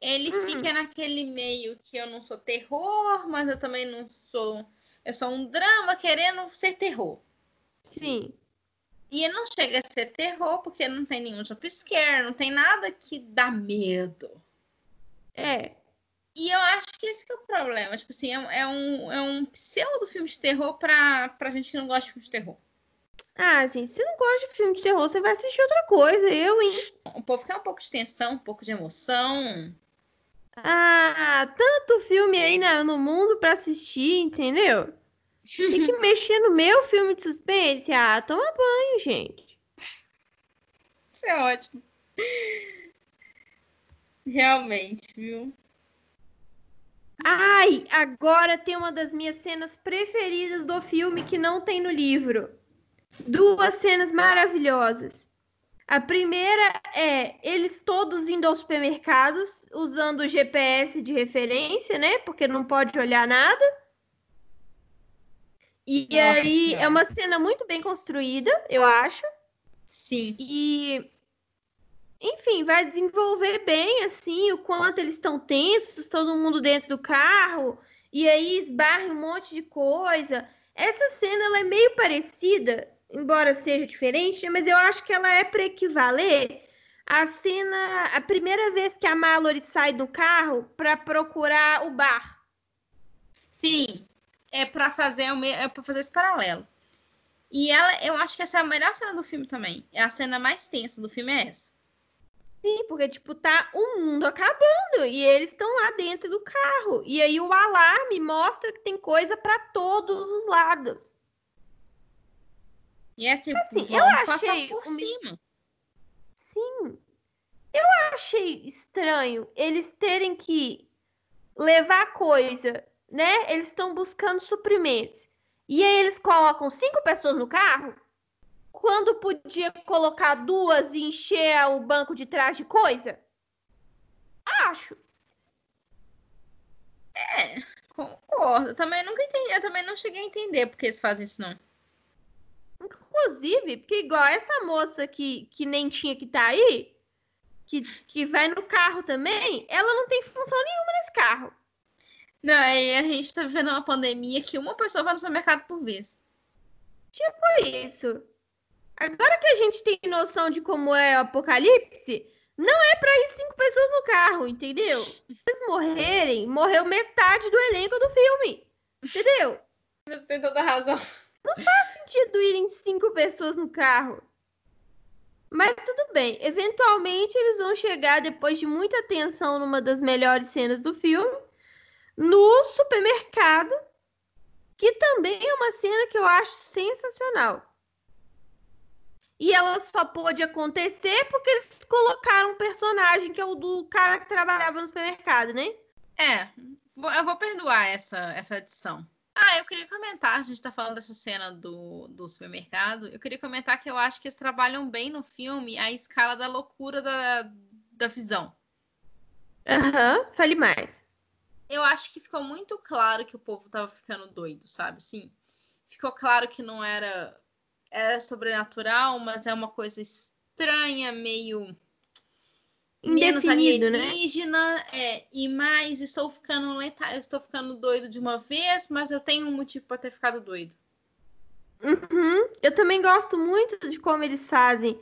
Ele Hum. fica naquele meio que eu não sou terror, mas eu também não sou. Eu sou um drama querendo ser terror. Sim. E ele não chega a ser terror porque não tem nenhum jumpscare, não tem nada que dá medo. É. E eu acho que esse que é o problema. Tipo assim, é, um- é um, é um pseudo filme de terror pra, pra gente que não gosta de filme de terror. Ah, gente, se não gosta de filme de terror, você vai assistir outra coisa. Eu, hein? O povo quer um pouco de tensão, um pouco de emoção. Ah, tanto filme aí na- no mundo pra assistir, entendeu? Tem que mexer no meu filme de suspense. Ah, toma banho, gente. Isso é ótimo. Realmente, viu? Ai, agora tem uma das minhas cenas preferidas do filme que não tem no livro. Duas cenas maravilhosas. A primeira é eles todos indo aos supermercados usando o GPS de referência, né? Porque não pode olhar nada. E Nossa aí é uma cena muito bem construída, eu acho. Sim. E enfim, vai desenvolver bem assim o quanto eles estão tensos, todo mundo dentro do carro, e aí esbarra um monte de coisa. Essa cena ela é meio parecida, embora seja diferente, mas eu acho que ela é para equivaler à cena, a primeira vez que a Mallory sai do carro para procurar o bar. Sim. É pra fazer é para fazer esse paralelo. E ela, eu acho que essa é a melhor cena do filme também. É a cena mais tensa do filme é essa. Sim, porque tipo tá o mundo acabando e eles estão lá dentro do carro. E aí o alarme mostra que tem coisa para todos os lados. E é tipo, Assim, eu achei por um- cima. Sim. Eu achei estranho eles terem que levar coisa, né? Eles estão buscando suprimentos. E aí eles colocam cinco pessoas no carro, quando podia colocar duas e encher o banco de trás de coisa? Acho. Concordo. Eu também nunca entendi. Eu também não cheguei a entender porque eles fazem isso, não. Inclusive, porque igual essa moça que, que nem tinha que estar aí, que, que vai no carro também, ela não tem função nenhuma nesse carro. Não, aí a gente tá vivendo uma pandemia que uma pessoa vai no supermercado por vez. Foi isso. Agora que a gente tem noção de como é o apocalipse, não é pra ir cinco pessoas no carro, entendeu? Se eles morrerem, morreu metade do elenco do filme. Entendeu? Você tem toda a razão. sentido irem cinco pessoas no carro. Mas tudo bem. Eventualmente eles vão chegar, depois de muita tensão, numa das melhores cenas do filme, no supermercado, que também é uma cena que eu acho sensacional. E ela só pôde acontecer porque eles colocaram um personagem que é o do cara que trabalhava no supermercado, né? É, eu vou perdoar essa, essa adição. Ah, eu queria comentar, a gente tá falando dessa cena do, do supermercado. Eu queria comentar que eu acho que eles trabalham bem no filme a escala da loucura da, da visão. Aham, fale mais. Eu acho que ficou muito claro que o povo tava ficando doido, sabe? Sim. Ficou claro que não era, era sobrenatural, mas é uma coisa estranha, meio menos né? alienígena, é, e mais estou ficando lenta, eu estou ficando doido de uma vez, mas eu tenho um motivo para ter ficado doido. Uhum. Eu também gosto muito de como eles fazem.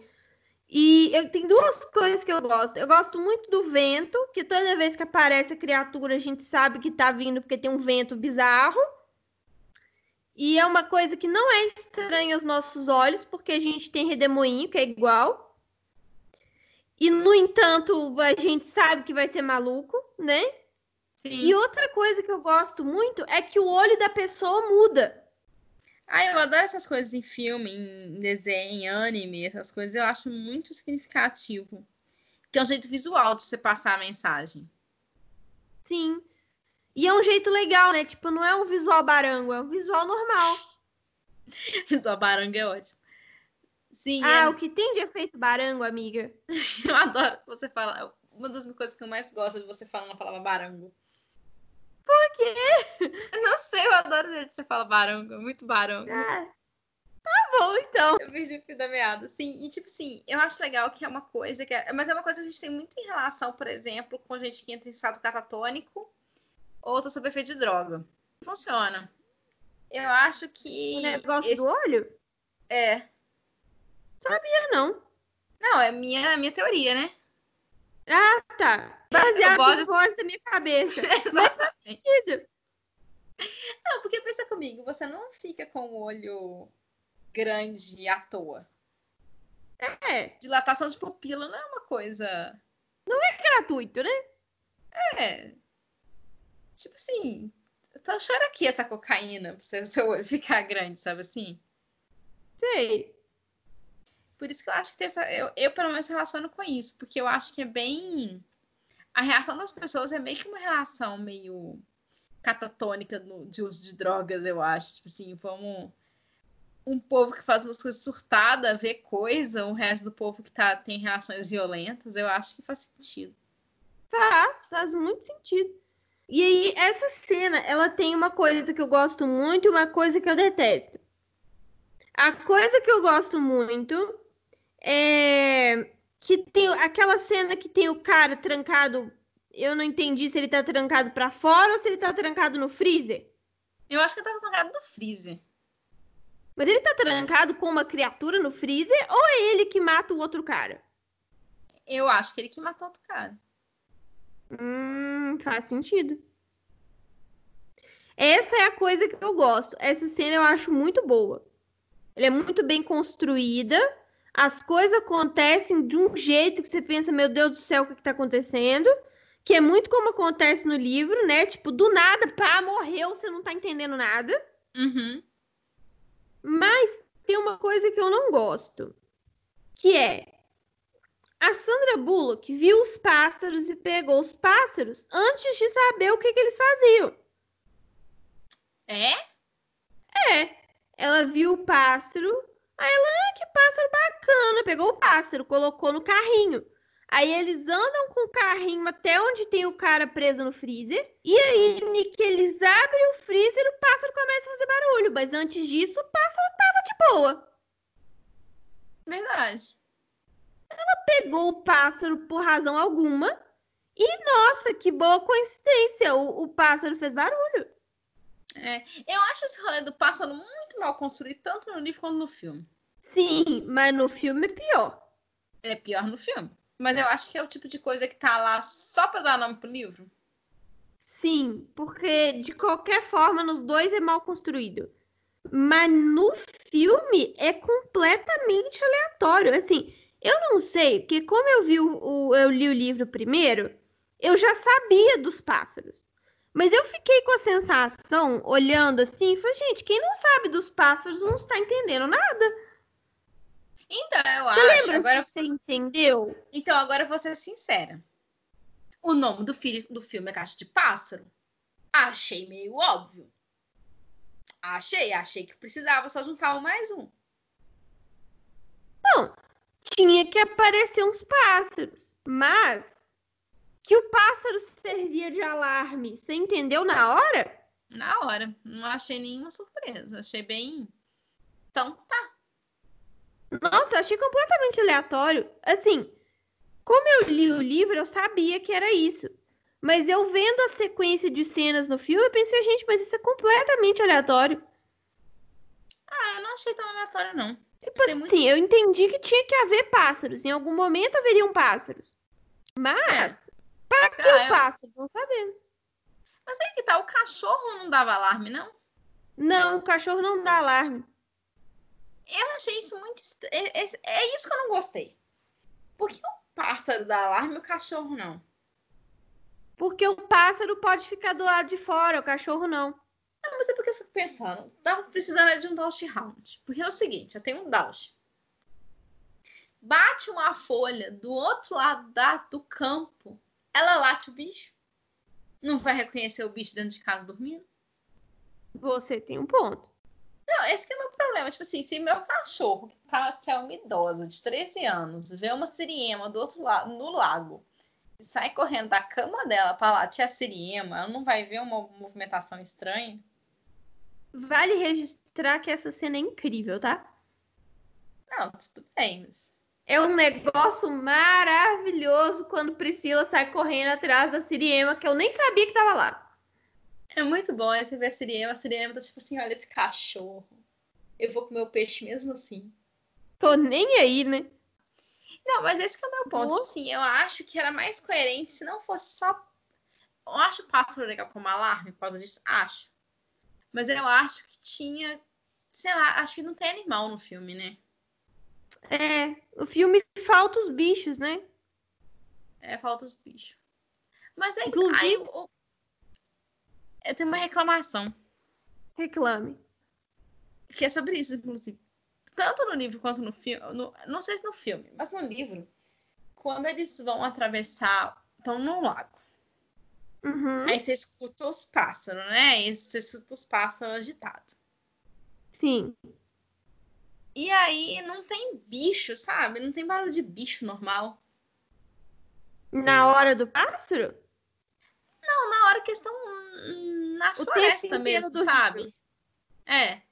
E eu tem duas coisas que eu gosto. Eu gosto muito do vento, que toda vez que aparece a criatura, a gente sabe que tá vindo porque tem um vento bizarro. E é uma coisa que não é estranha aos nossos olhos, porque a gente tem redemoinho, que é igual. E, no entanto, a gente sabe que vai ser maluco, né? Sim. E outra coisa que eu gosto muito é que o olho da pessoa muda. Ah, eu adoro essas coisas em filme, em desenho, em anime, essas coisas eu acho muito significativo. Que é um jeito visual de você passar a mensagem. Sim. E é um jeito legal, né? Tipo, não é um visual barango, é um visual normal. Visual baranga é ótimo. Sim, Ah, é- o que tem de efeito barango, amiga? eu adoro você fala. Uma das coisas que eu mais gosto é de você falar a palavra barango. Por quê? Eu não sei, eu adoro o jeito que você fala barango. é Muito barango. Ah, tá bom, então. Eu perdi o fio da meada. Sim, e tipo assim, eu acho legal que é uma coisa que é... Mas é uma coisa que a gente tem muito em relação, por exemplo, com gente que entra em estado catatônico ou tá sob efeito de droga. Funciona. Eu acho que. O negócio esse- do olho? É. Eu não. Não, é minha, minha teoria, né? Ah, tá. Baseado em voz da minha cabeça. Exatamente. Não, porque pensa comigo, você não fica com o olho grande à toa. É, Dilatação de pupila não é uma coisa. gratuito, né? É. Tipo assim, eu tô achando aqui essa cocaína pro seu, seu olho ficar grande, sabe assim? Sei. Por isso que eu acho que tem essa. Eu, eu pelo menos relaciono com isso, porque eu acho que é bem. A reação das pessoas é meio que uma relação meio catatônica no- de uso de drogas, eu acho. Tipo assim, vamos. um povo que faz umas coisas surtadas, vê coisa, o resto do povo que tá, tem relações violentas, eu acho que faz sentido. Faz, faz muito sentido. E aí, essa cena, ela tem uma coisa que eu gosto muito e uma coisa que eu detesto. A coisa que eu gosto muito é que tem aquela cena que tem o cara trancado. Eu não entendi se ele tá trancado para fora ou se ele tá trancado no freezer. Eu acho que ele tá trancado no freezer. Mas ele tá trancado com uma criatura no freezer ou é ele que mata o outro cara? Eu acho que ele que matou outro cara. Hum, faz sentido. Essa é a coisa que eu gosto. Essa cena eu acho muito boa. Ela é muito bem construída. As coisas acontecem de um jeito que você pensa, meu Deus do céu, o que está acontecendo? Que é muito como acontece no livro, né? Tipo, do nada, pá, morreu, você não tá entendendo nada. Uhum. Mas tem uma coisa que eu não gosto, que é a Sandra Bullock viu os pássaros e pegou os pássaros antes de saber o que, que eles faziam. É? É. Ela viu o pássaro, aí ela, ah, que pássaro bacana, pegou o pássaro, colocou no carrinho. Aí eles andam com o carrinho até onde tem o cara preso no freezer. E aí, que eles abrem o freezer, o pássaro começa a fazer barulho. Mas antes disso, o pássaro tava de boa. Verdade. Ela pegou o pássaro por razão alguma. E, nossa, que boa coincidência. O, o pássaro fez barulho. É, eu acho esse rolê do pássaro muito mal construído, tanto no livro quanto no filme. Sim, mas no filme é pior. É pior no filme. Mas eu acho que é o tipo de coisa que tá lá só pra dar nome pro livro. Sim, porque de qualquer forma, nos dois é mal construído. Mas no filme é completamente aleatório. Assim, eu não sei, porque como eu vi o, o, eu li o livro primeiro, eu já sabia dos pássaros. Mas eu fiquei com a sensação, olhando assim, falei, gente, quem não sabe dos pássaros não está entendendo nada. Então, eu você acho. Lembra agora você entendeu? Então, agora eu vou ser sincera. O nome do, filho, do filme é Caixa de Pássaro. Achei meio óbvio. Achei, achei que precisava só juntar um mais um. Não, tinha que aparecer uns pássaros. Mas que o pássaro servia de alarme, você entendeu na hora? Na hora. Não achei nenhuma surpresa. Achei bem. Então tá. Nossa, achei completamente aleatório. Assim, como eu li o livro, eu sabia que era isso. Mas eu vendo a sequência de cenas no filme, eu pensei, gente, mas isso é completamente aleatório. Ah, eu não achei tão aleatório, não. Tipo Tem assim, muito... eu entendi que tinha que haver pássaros. Em algum momento haveriam pássaros. Mas, é. para que eu... pássaros? Não sabemos. Mas aí que tá, o cachorro não dava alarme, não? Não, o cachorro não dá alarme eu achei isso muito. É, é, é, isso que eu não gostei. Por que o pássaro dá alarme e o cachorro não? Porque o pássaro pode ficar do lado de fora, o cachorro não. Não, mas é porque eu fico pensando, tava precisando de um Dauch Round. Porque é o seguinte, eu tenho um Dauch. Bate uma folha do outro lado da, do campo, ela late o bicho. Não vai reconhecer o bicho dentro de casa dormindo? Você tem um ponto. Não, esse que é o meu problema. Tipo assim, se meu cachorro, que, tá, que é uma idosa de 13 anos, vê uma siriema do outro lado, no lago, e sai correndo da cama dela pra lá, tia siriema, ela não vai ver uma movimentação estranha? Vale registrar que essa cena é incrível, tá? Não, tudo bem, mas... É um negócio maravilhoso quando Priscila sai correndo atrás da Siriema, que eu nem sabia que tava lá. É muito bom aí você ver a Siriema. A Siriema tá tipo assim: olha esse cachorro. Eu vou comer o peixe mesmo assim. Tô nem aí, né? Não, mas esse que é o meu ponto. Tipo assim, eu acho que era mais coerente se não fosse só. Eu acho o pássaro legal como alarme por causa disso. Acho. Mas eu acho que tinha. Sei lá, acho que não tem animal no filme, né? É, o filme falta os bichos, né? É, falta os bichos. Mas aí, Inclusive... aí o, eu tenho uma reclamação. Reclame. Que é sobre isso, inclusive. Tanto no livro quanto no filme. No, não sei se no filme, mas no livro. Quando eles vão atravessar. Estão no lago. Uhum. Aí você escuta os pássaros, né? E você escuta os pássaros agitados. Sim. E aí não tem bicho, sabe? Não tem barulho de bicho normal. Na hora do pássaro? Não, na hora que estão na O floresta mesmo, sabe? rio. É.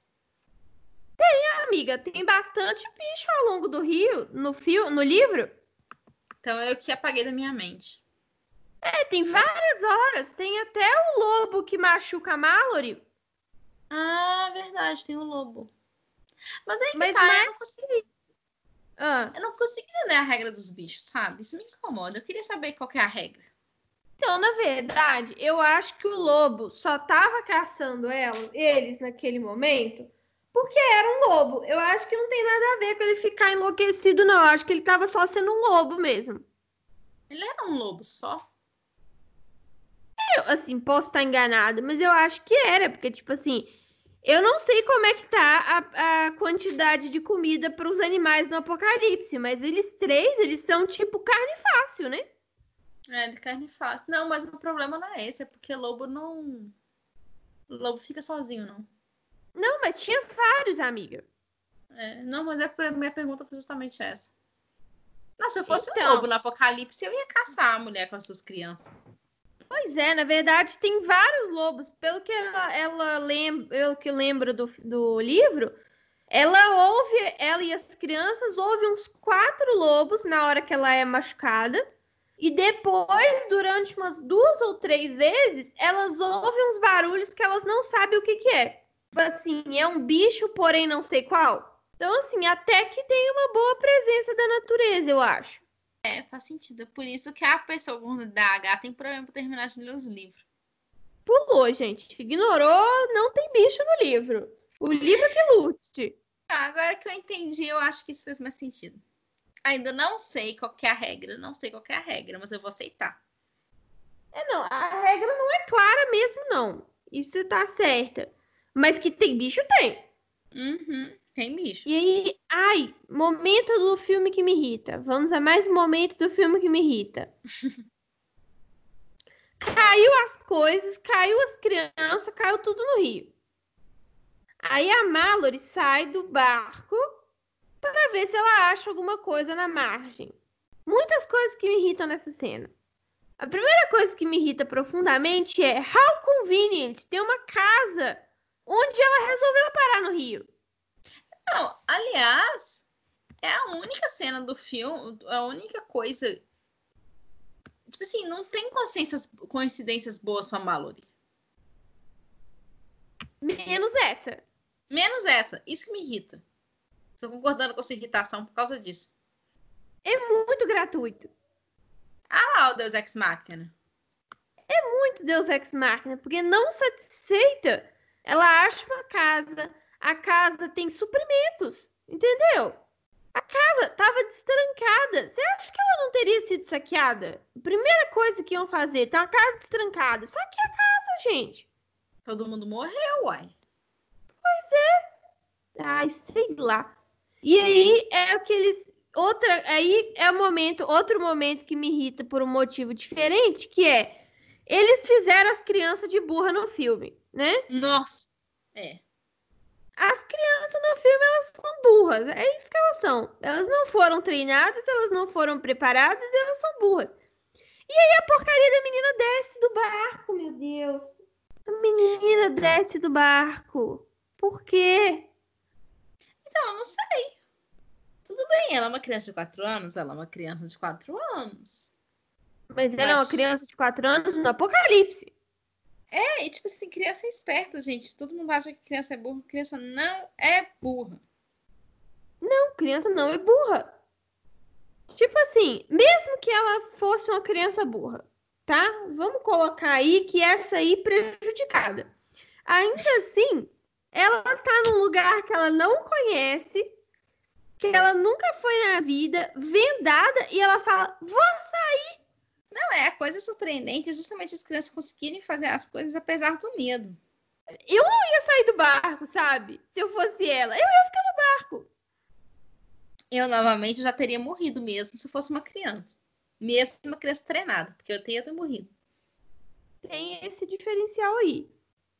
Amiga, tem bastante bicho ao longo do rio, no fio, no livro. Então eu que apaguei da minha mente. É, tem várias horas. Tem até o lobo que machuca a Mallory. Ah, verdade, tem o lobo. Mas aí que Mas tá, mais- eu não consegui. Ah, Eu não consegui entender a regra dos bichos, sabe? Isso me incomoda. Eu queria saber qual que é a regra. então, na verdade, eu acho que o lobo só tava caçando ela, eles naquele momento porque era um lobo. Eu acho que não tem nada a ver com ele ficar enlouquecido, não. Eu acho que ele tava só sendo um lobo mesmo. Ele era um lobo só. Eu, assim, posso estar enganada, mas eu acho que era, porque, tipo assim, eu não sei como é que tá a, a quantidade de comida para os animais no apocalipse, mas eles três, eles são tipo carne fácil, né? É, de carne fácil. Não, mas o problema não é esse, é porque lobo não. Lobo fica sozinho, não. Não, mas tinha vários, amiga. É, não, mas é por a minha pergunta foi justamente essa. Não, se eu fosse um Então. lobo no apocalipse, eu ia caçar a mulher com as suas crianças. Pois é, na verdade, tem vários lobos. Pelo que ela, ela lembra, pelo que lembro do, do livro, ela ouve, ela e as crianças ouvem uns quatro lobos na hora que ela é machucada. E depois, durante umas duas ou três vezes, elas ouvem uns barulhos que elas não sabem o que, que é. Tipo assim, é um bicho, porém não sei qual. Então, assim, até que tem uma boa presença da natureza, eu acho. É, faz sentido. Por isso que a pessoa com DH tem problema pra terminar de ler os livros. Pulou, gente. Ignorou, não tem bicho no livro. O livro que lute. Ah, agora que eu entendi, eu acho que isso fez mais sentido. Ainda não sei qual que é a regra, não sei qual que é a regra, mas eu vou aceitar. É, não, a regra não é clara mesmo, não. Isso tá certa. Mas que tem bicho, tem. Uhum, tem bicho. E aí, ai, momento do filme que me irrita. Vamos a mais um momento do filme que me irrita. caiu as coisas, caiu as crianças, caiu tudo no rio. Aí a Mallory sai do barco para ver se ela acha alguma coisa na margem. Muitas coisas que me irritam nessa cena. A primeira coisa que me irrita profundamente é how convenient ter uma casa onde ela resolveu parar no rio. Não, aliás, é a única cena do filme, a única coisa. Tipo assim, não tem coincidências, coincidências boas pra Mallory. Menos essa. Menos essa, isso que me irrita. Tô concordando com sua irritação por causa disso. É muito gratuito. Ah lá o Deus Ex Machina. Muito Deus Ex Machina, porque não satisfeita, ela acha uma casa, a casa tem suprimentos, entendeu? A casa tava destrancada. Você acha que ela não teria sido saqueada? Primeira coisa que iam fazer, tem uma casa destrancada. Saqueia a casa, gente. Todo mundo morreu, uai. Ai, sei lá. E aí é aqueles outra, aí é o momento, outro momento que me irrita por um motivo diferente, que é eles fizeram as crianças de burra no filme, né? Nossa. É. As crianças no filme elas são burras, é isso que elas são. Elas não foram treinadas, elas não foram preparadas, elas são burras. E aí a porcaria da menina desce do barco, meu Deus. A menina desce do barco. Por quê? Então, eu não sei. Tudo bem, ela é uma criança de 4 anos, ela é uma criança de 4 anos. Mas ela é uma Mas- criança de 4 anos no apocalipse. É, e tipo assim, criança é esperta, gente. Todo mundo acha que criança é burra. Criança não é burra. Não, criança não é burra. Tipo assim, mesmo que ela fosse uma criança burra, tá? Vamos colocar aí que essa aí prejudicada. Ainda assim, ela tá num lugar que ela não conhece, que ela nunca foi na vida, vendada, e ela fala: Vou sair. Não, é a coisa surpreendente é justamente as crianças conseguirem fazer as coisas apesar do medo. Eu não ia sair do barco, sabe? Se eu fosse ela, eu ia ficar no barco. Eu, novamente, já teria morrido mesmo se fosse uma criança. Mesmo uma criança treinada, porque eu teria ter morrido. Tem esse diferencial aí.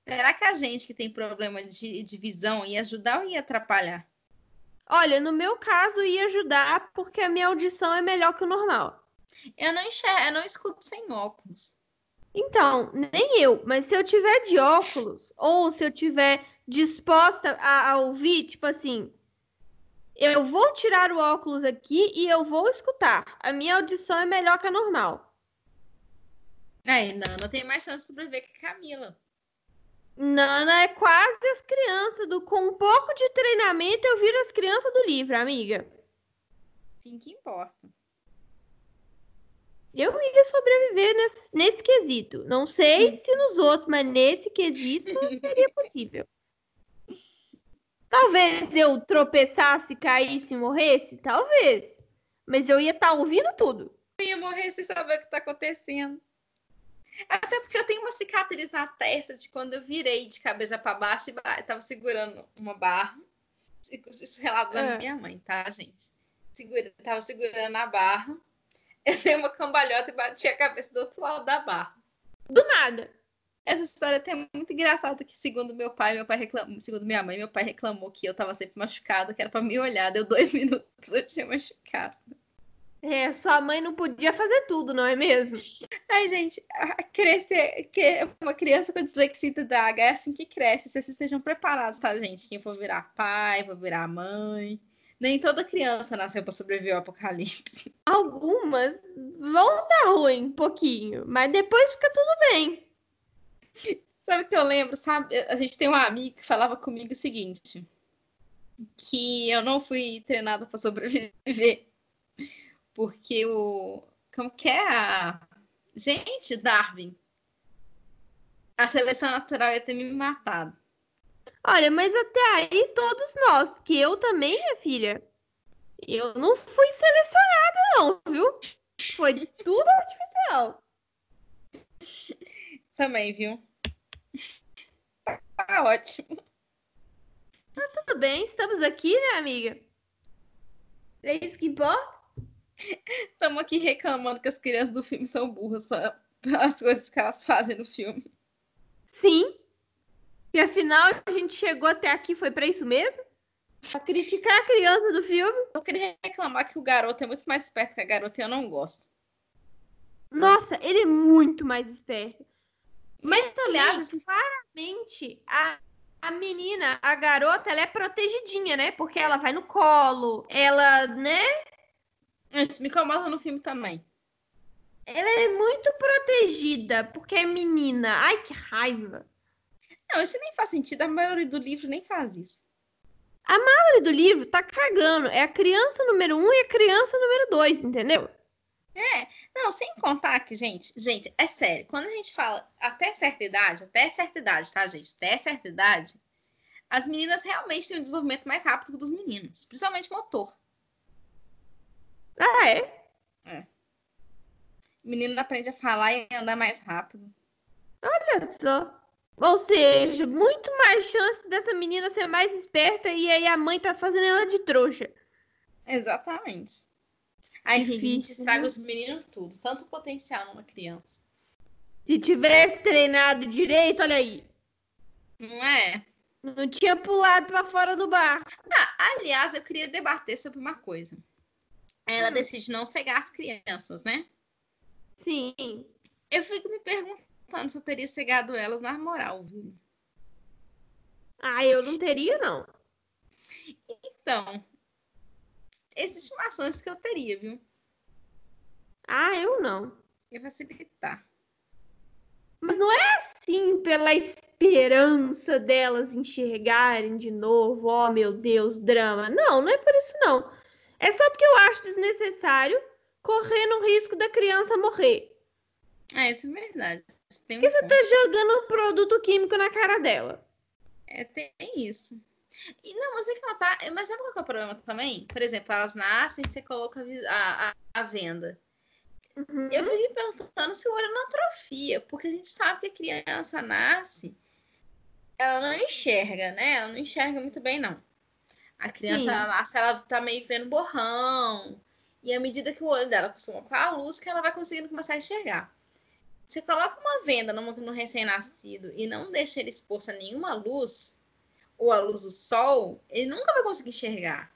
Será que a gente que tem problema de, de visão ia ajudar ou ia atrapalhar? Olha, no meu caso ia ajudar porque a minha audição é melhor que o normal. Eu não enxergo, eu não escuto sem óculos. Então, nem eu, mas se eu tiver de óculos ou se eu tiver disposta a, a ouvir, tipo assim, eu vou tirar o óculos aqui e eu vou escutar. A minha audição é melhor que a normal. Aí, Nana tem mais chance de sobreviver que Camila. Nana é quase as crianças do com um pouco de treinamento eu viro as crianças do livro, amiga. Sim, que importa. Eu ia sobreviver nesse, nesse quesito. Não sei se nos outros, mas nesse quesito seria possível. Talvez eu tropeçasse, caísse e morresse? Talvez. Mas eu ia estar tá ouvindo tudo. Eu ia morrer sem saber o que está acontecendo. Até porque eu tenho uma cicatriz na testa de quando eu virei de cabeça para baixo e tava segurando uma barra. Isso relato da é. minha mãe, tá, gente? Segura, tava segurando a barra. Eu dei uma cambalhota e bati a cabeça do outro lado da barra. Do nada. Essa história é até muito engraçada que, segundo meu pai, meu pai reclamou, segundo minha mãe, meu pai reclamou que eu tava sempre machucada, que era para me olhar. Deu dois minutos, eu tinha machucado. É, sua mãe não podia fazer tudo, não é mesmo? Ai, gente, crescer, que uma criança com dislexia da é assim que cresce. Vocês estejam preparados, tá, gente? Quem for virar pai, for virar mãe. Nem toda criança nasceu para sobreviver ao apocalipse. Algumas vão dar ruim um pouquinho, mas depois fica tudo bem. Sabe o que eu lembro? Sabe? A gente tem uma amiga que falava comigo o seguinte: que eu não fui treinada para sobreviver porque o. Como que é a. Gente, Darwin. A seleção natural ia ter me matado. Olha, mas até aí todos nós, porque eu também, minha filha. Eu não fui selecionada, não, viu? Foi tudo artificial. Também, viu? Tá ótimo. Tá tudo bem, estamos aqui, né, amiga? É isso que importa? Estamos aqui reclamando que as crianças do filme são burras para as coisas que elas fazem no filme. Sim. E afinal, a gente chegou até aqui, foi para isso mesmo? Pra criticar a criança do filme? Eu queria reclamar que o garoto é muito mais esperto que a garota e eu não gosto. Nossa, ele é muito mais esperto. Mas é, também, aliás, claramente, a, a menina, a garota, ela é protegidinha, né? Porque ela vai no colo, ela, né? Isso me incomoda no filme também. Ela é muito protegida, porque é menina. Ai, que raiva. Não, isso nem faz sentido. A maioria do livro nem faz isso. A maioria do livro tá cagando. É a criança número um e a criança número dois, entendeu? É, não, sem contar que, gente, gente, é sério, quando a gente fala até certa idade, até certa idade, tá, gente? Até certa idade, as meninas realmente têm um desenvolvimento mais rápido que dos meninos, principalmente motor. Ah, é? É. O menino aprende a falar e andar mais rápido. Olha só. Ou seja, muito mais chance dessa menina ser mais esperta e aí a mãe tá fazendo ela de trouxa. Exatamente. A gente estraga os meninos tudo. Tanto potencial numa criança. Se tivesse treinado direito, olha aí. Não é? Não tinha pulado para fora do barco. Ah, aliás, eu queria debater sobre uma coisa. Ela hum. decide não cegar as crianças, né? Sim. Eu fico me perguntando se eu teria cegado elas na moral, viu? Ah, eu não teria, não. Então, existem maçãs que eu teria, viu? Ah, eu não. Ia facilitar. Mas não é assim pela esperança delas enxergarem de novo, oh meu Deus, drama. Não, não é por isso não. É só porque eu acho desnecessário correr no risco da criança morrer. É, isso é verdade. Tem um porque você tá jogando um produto químico na cara dela. É, tem isso. E não, mas é que ela tá. Mas sabe qual é o problema também? Por exemplo, elas nascem e você coloca a, a, a venda. Uhum. Eu fiquei perguntando se o olho não atrofia, porque a gente sabe que a criança nasce, ela não enxerga, né? Ela não enxerga muito bem, não. A criança ela nasce, ela tá meio vendo borrão. E à medida que o olho dela acostuma com a luz, que ela vai conseguindo começar a enxergar. Você coloca uma venda no, no recém-nascido e não deixa ele exposto a nenhuma luz, ou a luz do sol, ele nunca vai conseguir enxergar.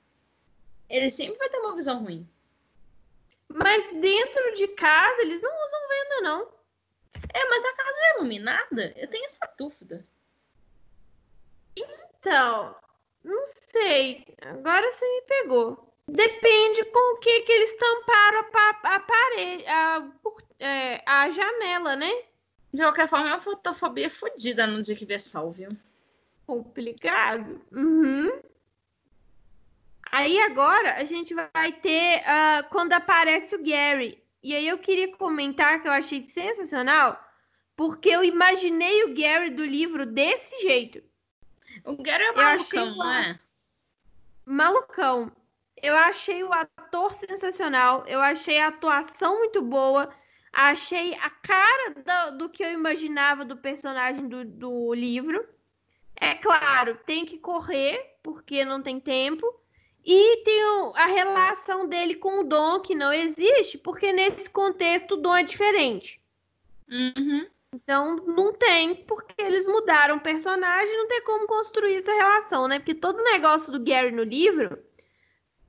Ele sempre vai ter uma visão ruim. Mas dentro de casa eles não usam venda, não. É, mas a casa é iluminada? Eu tenho essa dúvida. Então, não sei. Agora você me pegou. Depende com o que, que eles tamparam a, a parede, a, é, a janela, né? De qualquer forma, é uma fotofobia fodida no dia que vê sol, viu? Complicado. Uhum. Aí agora a gente vai ter uh, quando aparece o Gary. E aí eu queria comentar que eu achei sensacional, porque eu imaginei o Gary do livro desse jeito. O Gary é malucão, não é? Malucão. Eu achei o ator sensacional, eu achei a atuação muito boa, achei a cara do, do que eu imaginava do personagem do, do livro. É claro, tem que correr, porque não tem tempo. E tem a relação dele com o Dom, que não existe, porque nesse contexto o Dom é diferente. Uhum. Então, não tem, porque eles mudaram o personagem, não tem como construir essa relação, né? Porque todo o negócio do Gary no livro,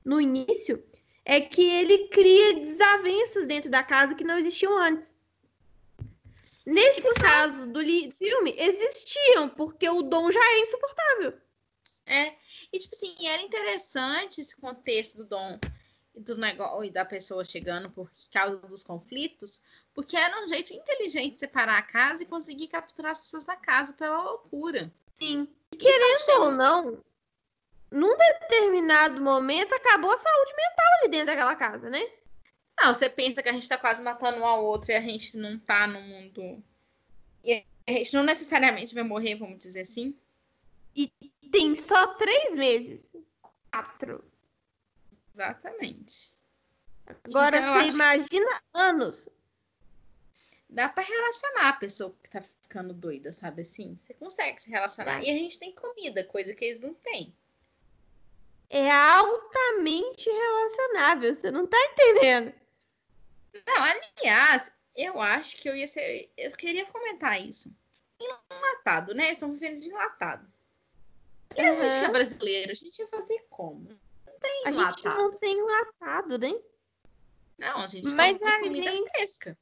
no início, é que ele cria desavenças dentro da casa que não existiam antes. Nesse caso do filme, existiam, porque o Dom já é insuportável. É, e tipo assim, era interessante esse contexto do Dom do negócio e da pessoa chegando por causa dos conflitos, porque era um jeito inteligente de separar a casa e conseguir capturar as pessoas da casa pela loucura. Sim. E querendo ou não, num determinado momento acabou a saúde mental ali dentro daquela casa, né? Não, você pensa que a gente tá quase matando um ao outro e a gente não tá no mundo. E a gente não necessariamente vai morrer, vamos dizer assim. E tem só três meses. Quatro. Exatamente. Agora então, você imagina que... anos. Dá para relacionar a pessoa que tá ficando doida, sabe assim? Você consegue se relacionar. E a gente tem comida, coisa que eles não têm. É altamente relacionável, você não tá entendendo. Não, aliás, eu acho que eu ia ser. Eu queria comentar isso. Enlatado, né? Estão vivendo de enlatado. E uhum. a gente que é brasileiro, a gente ia fazer como? Não tem a enlatado. gente não tem enlatado, né? Não, a gente Mas a comida gente... fresca.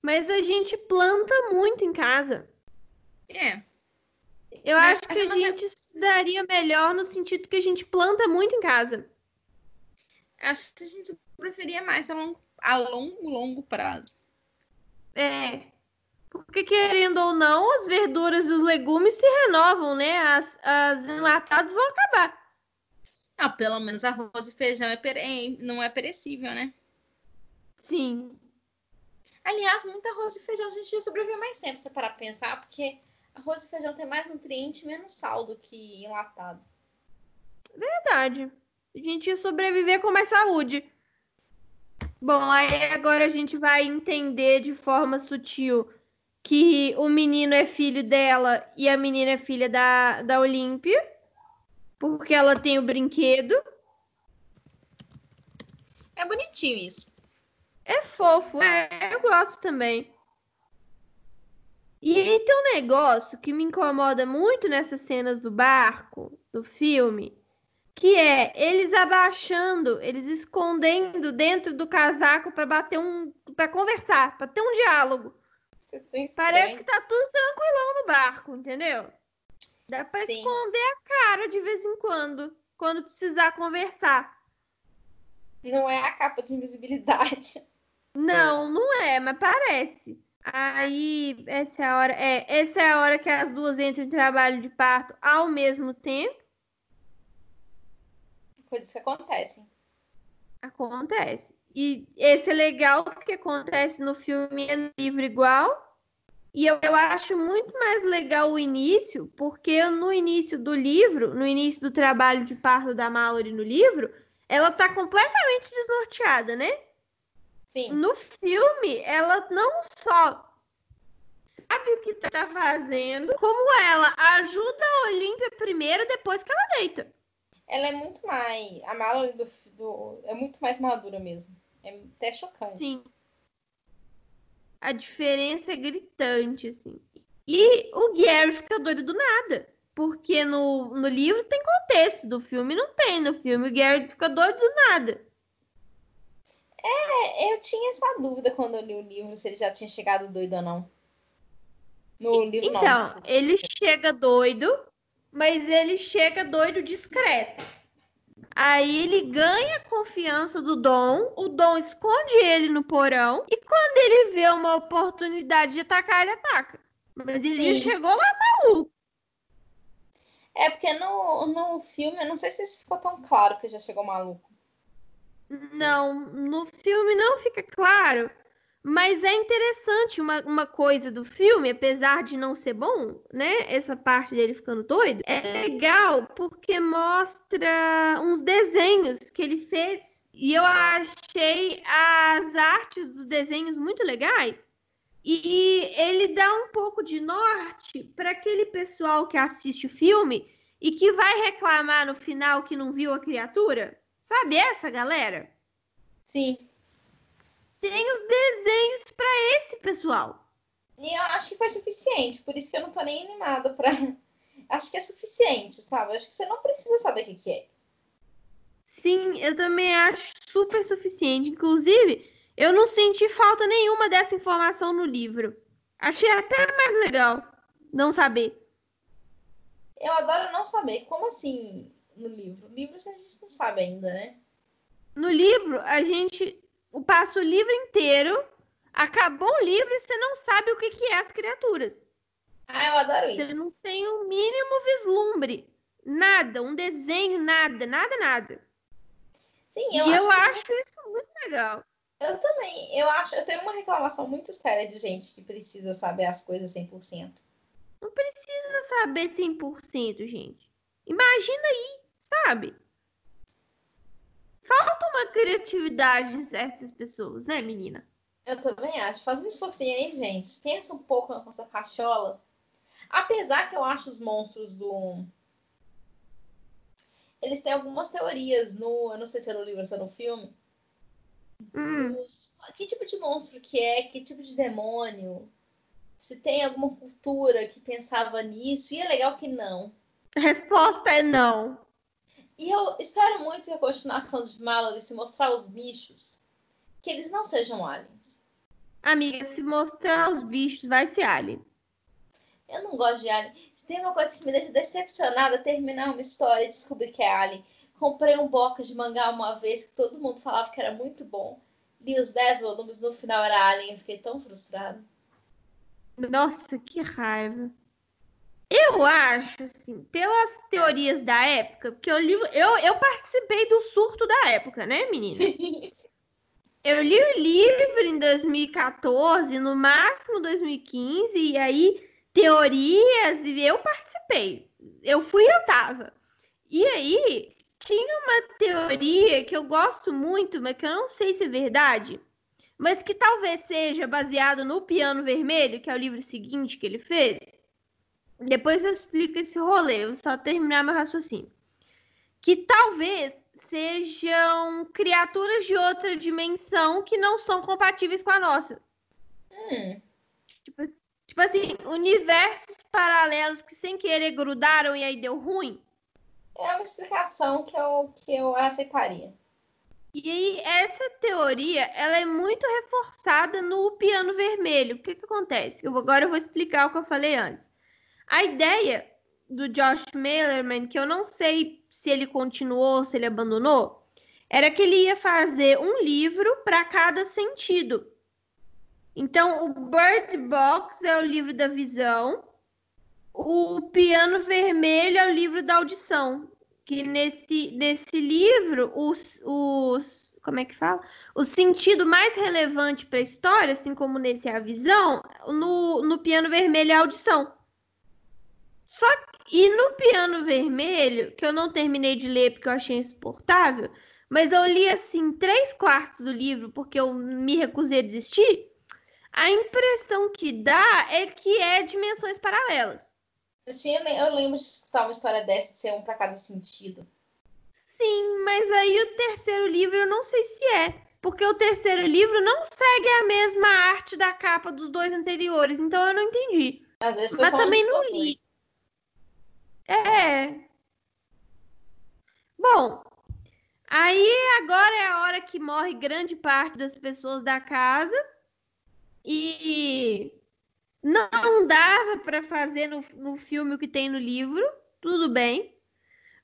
Mas a gente planta muito em casa. É. Eu Mas acho que a gente se daria melhor no sentido que a gente planta muito em casa. Acho que a gente preferia mais a longo, a longo, longo prazo. É. Porque, querendo ou não, as verduras e os legumes se renovam, né? As, as enlatadas vão acabar. Ah, pelo menos arroz e feijão é pere... não é perecível, né? Sim. Aliás, muito arroz e feijão a gente ia sobreviver mais tempo, se parar pra pensar, porque arroz e feijão tem mais nutriente e menos sal do que enlatado. Verdade. A gente ia sobreviver com mais saúde. Bom, aí agora a gente vai entender de forma sutil que o menino é filho dela e a menina é filha da, da Olímpia, porque ela tem o brinquedo. É bonitinho isso. É fofo, é, eu gosto também. E aí tem um negócio que me incomoda muito nessas cenas do barco, do filme, que é eles abaixando, eles escondendo dentro do casaco para bater um, para conversar, para ter um diálogo. Parece que tá tudo tranquilão no barco, entendeu? Dá pra Sim. esconder a cara de vez em quando, quando precisar conversar. Não é a capa de invisibilidade. Não, não é, mas parece. Aí, essa é a hora. É, essa é a hora que as duas entram em trabalho de parto ao mesmo tempo. Coisas que acontecem. Acontece. E esse é legal porque acontece no filme e no livro igual. E eu, eu acho muito mais legal o início, porque no início do livro, no início do trabalho de parto da Mallory no livro, ela tá completamente desnorteada, né? Sim. No filme, ela não só sabe o que tá fazendo, como ela ajuda a Olímpia primeiro, depois que ela deita. Ela é muito mais. A Mallory do, do, é muito mais madura mesmo. É até chocante. Sim. A diferença é gritante, assim. E o Gary fica doido do nada. porque no, no livro tem contexto, do filme não tem. No filme o Gary fica doido do nada. É, eu tinha essa dúvida quando eu li o livro, se ele já tinha chegado doido ou não. No livro então, não. ele chega doido, mas ele chega doido discreto. Aí ele ganha a confiança do Dom, o Dom esconde ele no porão, e quando ele vê uma oportunidade de atacar, ele ataca. Mas ele Sim. chegou lá maluco. É porque no, no filme, eu não sei se isso ficou tão claro que já chegou maluco. Não, no filme não fica claro, mas é interessante uma, uma coisa do filme, apesar de não ser bom, né? Essa parte dele ficando doido, é legal porque mostra uns desenhos que ele fez e eu achei as artes dos desenhos muito legais. E ele dá um pouco de norte para aquele pessoal que assiste o filme e que vai reclamar no final que não viu a criatura. Sabe essa galera? Sim. Tem os desenhos para esse pessoal. E eu acho que foi suficiente, por isso que eu não tô nem animada pra. Acho que é suficiente, sabe? Acho que você não precisa saber o que, que é. Sim, eu também acho super suficiente. Inclusive, eu não senti falta nenhuma dessa informação no livro. Achei até mais legal não saber. Eu adoro não saber. Como assim no livro? O livro a gente não sabe ainda, né? No livro, a gente passa o livro inteiro, acabou o livro e você não sabe o que, que é as criaturas. Ah, eu adoro Você isso. não tem o mínimo vislumbre. Nada, um desenho, nada, nada, nada. Sim, e eu, eu acho, acho isso muito legal. Eu também. Eu acho. Eu tenho uma reclamação muito séria de gente que precisa saber as coisas 100%. Não precisa saber 100%, gente. Imagina aí, sabe? Falta uma criatividade em certas pessoas, né, menina? Eu também acho. Faz um esforcinho aí, gente. Pensa um pouco na nossa cachola. Apesar que eu acho os monstros do. Eles têm algumas teorias no. Eu não sei se é no livro ou se é no filme. Hum, Que tipo de monstro que é? Que tipo de demônio? Se tem alguma cultura que pensava nisso. E é legal que não. a resposta é não. E eu espero muito que a continuação de Mallory se mostrar os bichos, que eles não sejam aliens. Amiga, se mostrar os bichos, vai ser alien. Eu não gosto de alien. Se tem uma coisa que me deixa decepcionada, terminar uma história e descobrir que é alien. Comprei um box de mangá uma vez que todo mundo falava que era muito bom. Li os 10 volumes, no final era alien. Eu fiquei tão frustrada. Nossa, que raiva. Eu acho, assim, pelas teorias da época, porque eu li, eu, eu participei do surto da época, né, menina? Eu li o livro em 2014, no máximo 2015, e aí teorias, e eu participei. Eu fui e eu tava. E aí tinha uma teoria que eu gosto muito, mas que eu não sei se é verdade, mas que talvez seja baseado no Piano Vermelho, que é o livro seguinte que ele fez. Depois eu explico esse rolê, eu só terminar meu raciocínio. Que talvez sejam criaturas de outra dimensão que não são compatíveis com a nossa. Hum, Tipo, tipo assim, universos paralelos que sem querer grudaram e aí deu ruim. é uma explicação que eu, que eu aceitaria. E aí, essa teoria, ela é muito reforçada no piano vermelho. O que que acontece? Eu agora eu vou explicar o que eu falei antes. A ideia do Josh Malerman, que eu não sei se ele continuou, se ele abandonou, era que ele ia fazer um livro para cada sentido. Então, o Bird Box é o livro da visão, o Piano Vermelho é o livro da audição. Que nesse, nesse livro, os, os. Como é que fala? O sentido mais relevante para a história, assim como nesse é a visão, no, no Piano Vermelho é a audição. Só e no Piano Vermelho, que eu não terminei de ler porque eu achei insuportável, mas eu li assim três quartos do livro porque eu me recusei a desistir. A impressão que dá é que é dimensões paralelas. Eu, tinha, eu lembro de escutar uma história dessa de ser um para cada sentido. Sim, mas aí o terceiro livro eu não sei se é. Porque o terceiro livro não segue a mesma arte da capa dos dois anteriores, então eu não entendi. Às vezes foi Mas só também não li. É. Bom, aí agora é a hora que morre grande parte das pessoas da casa e não dava para fazer no, no filme o que tem no livro, tudo bem.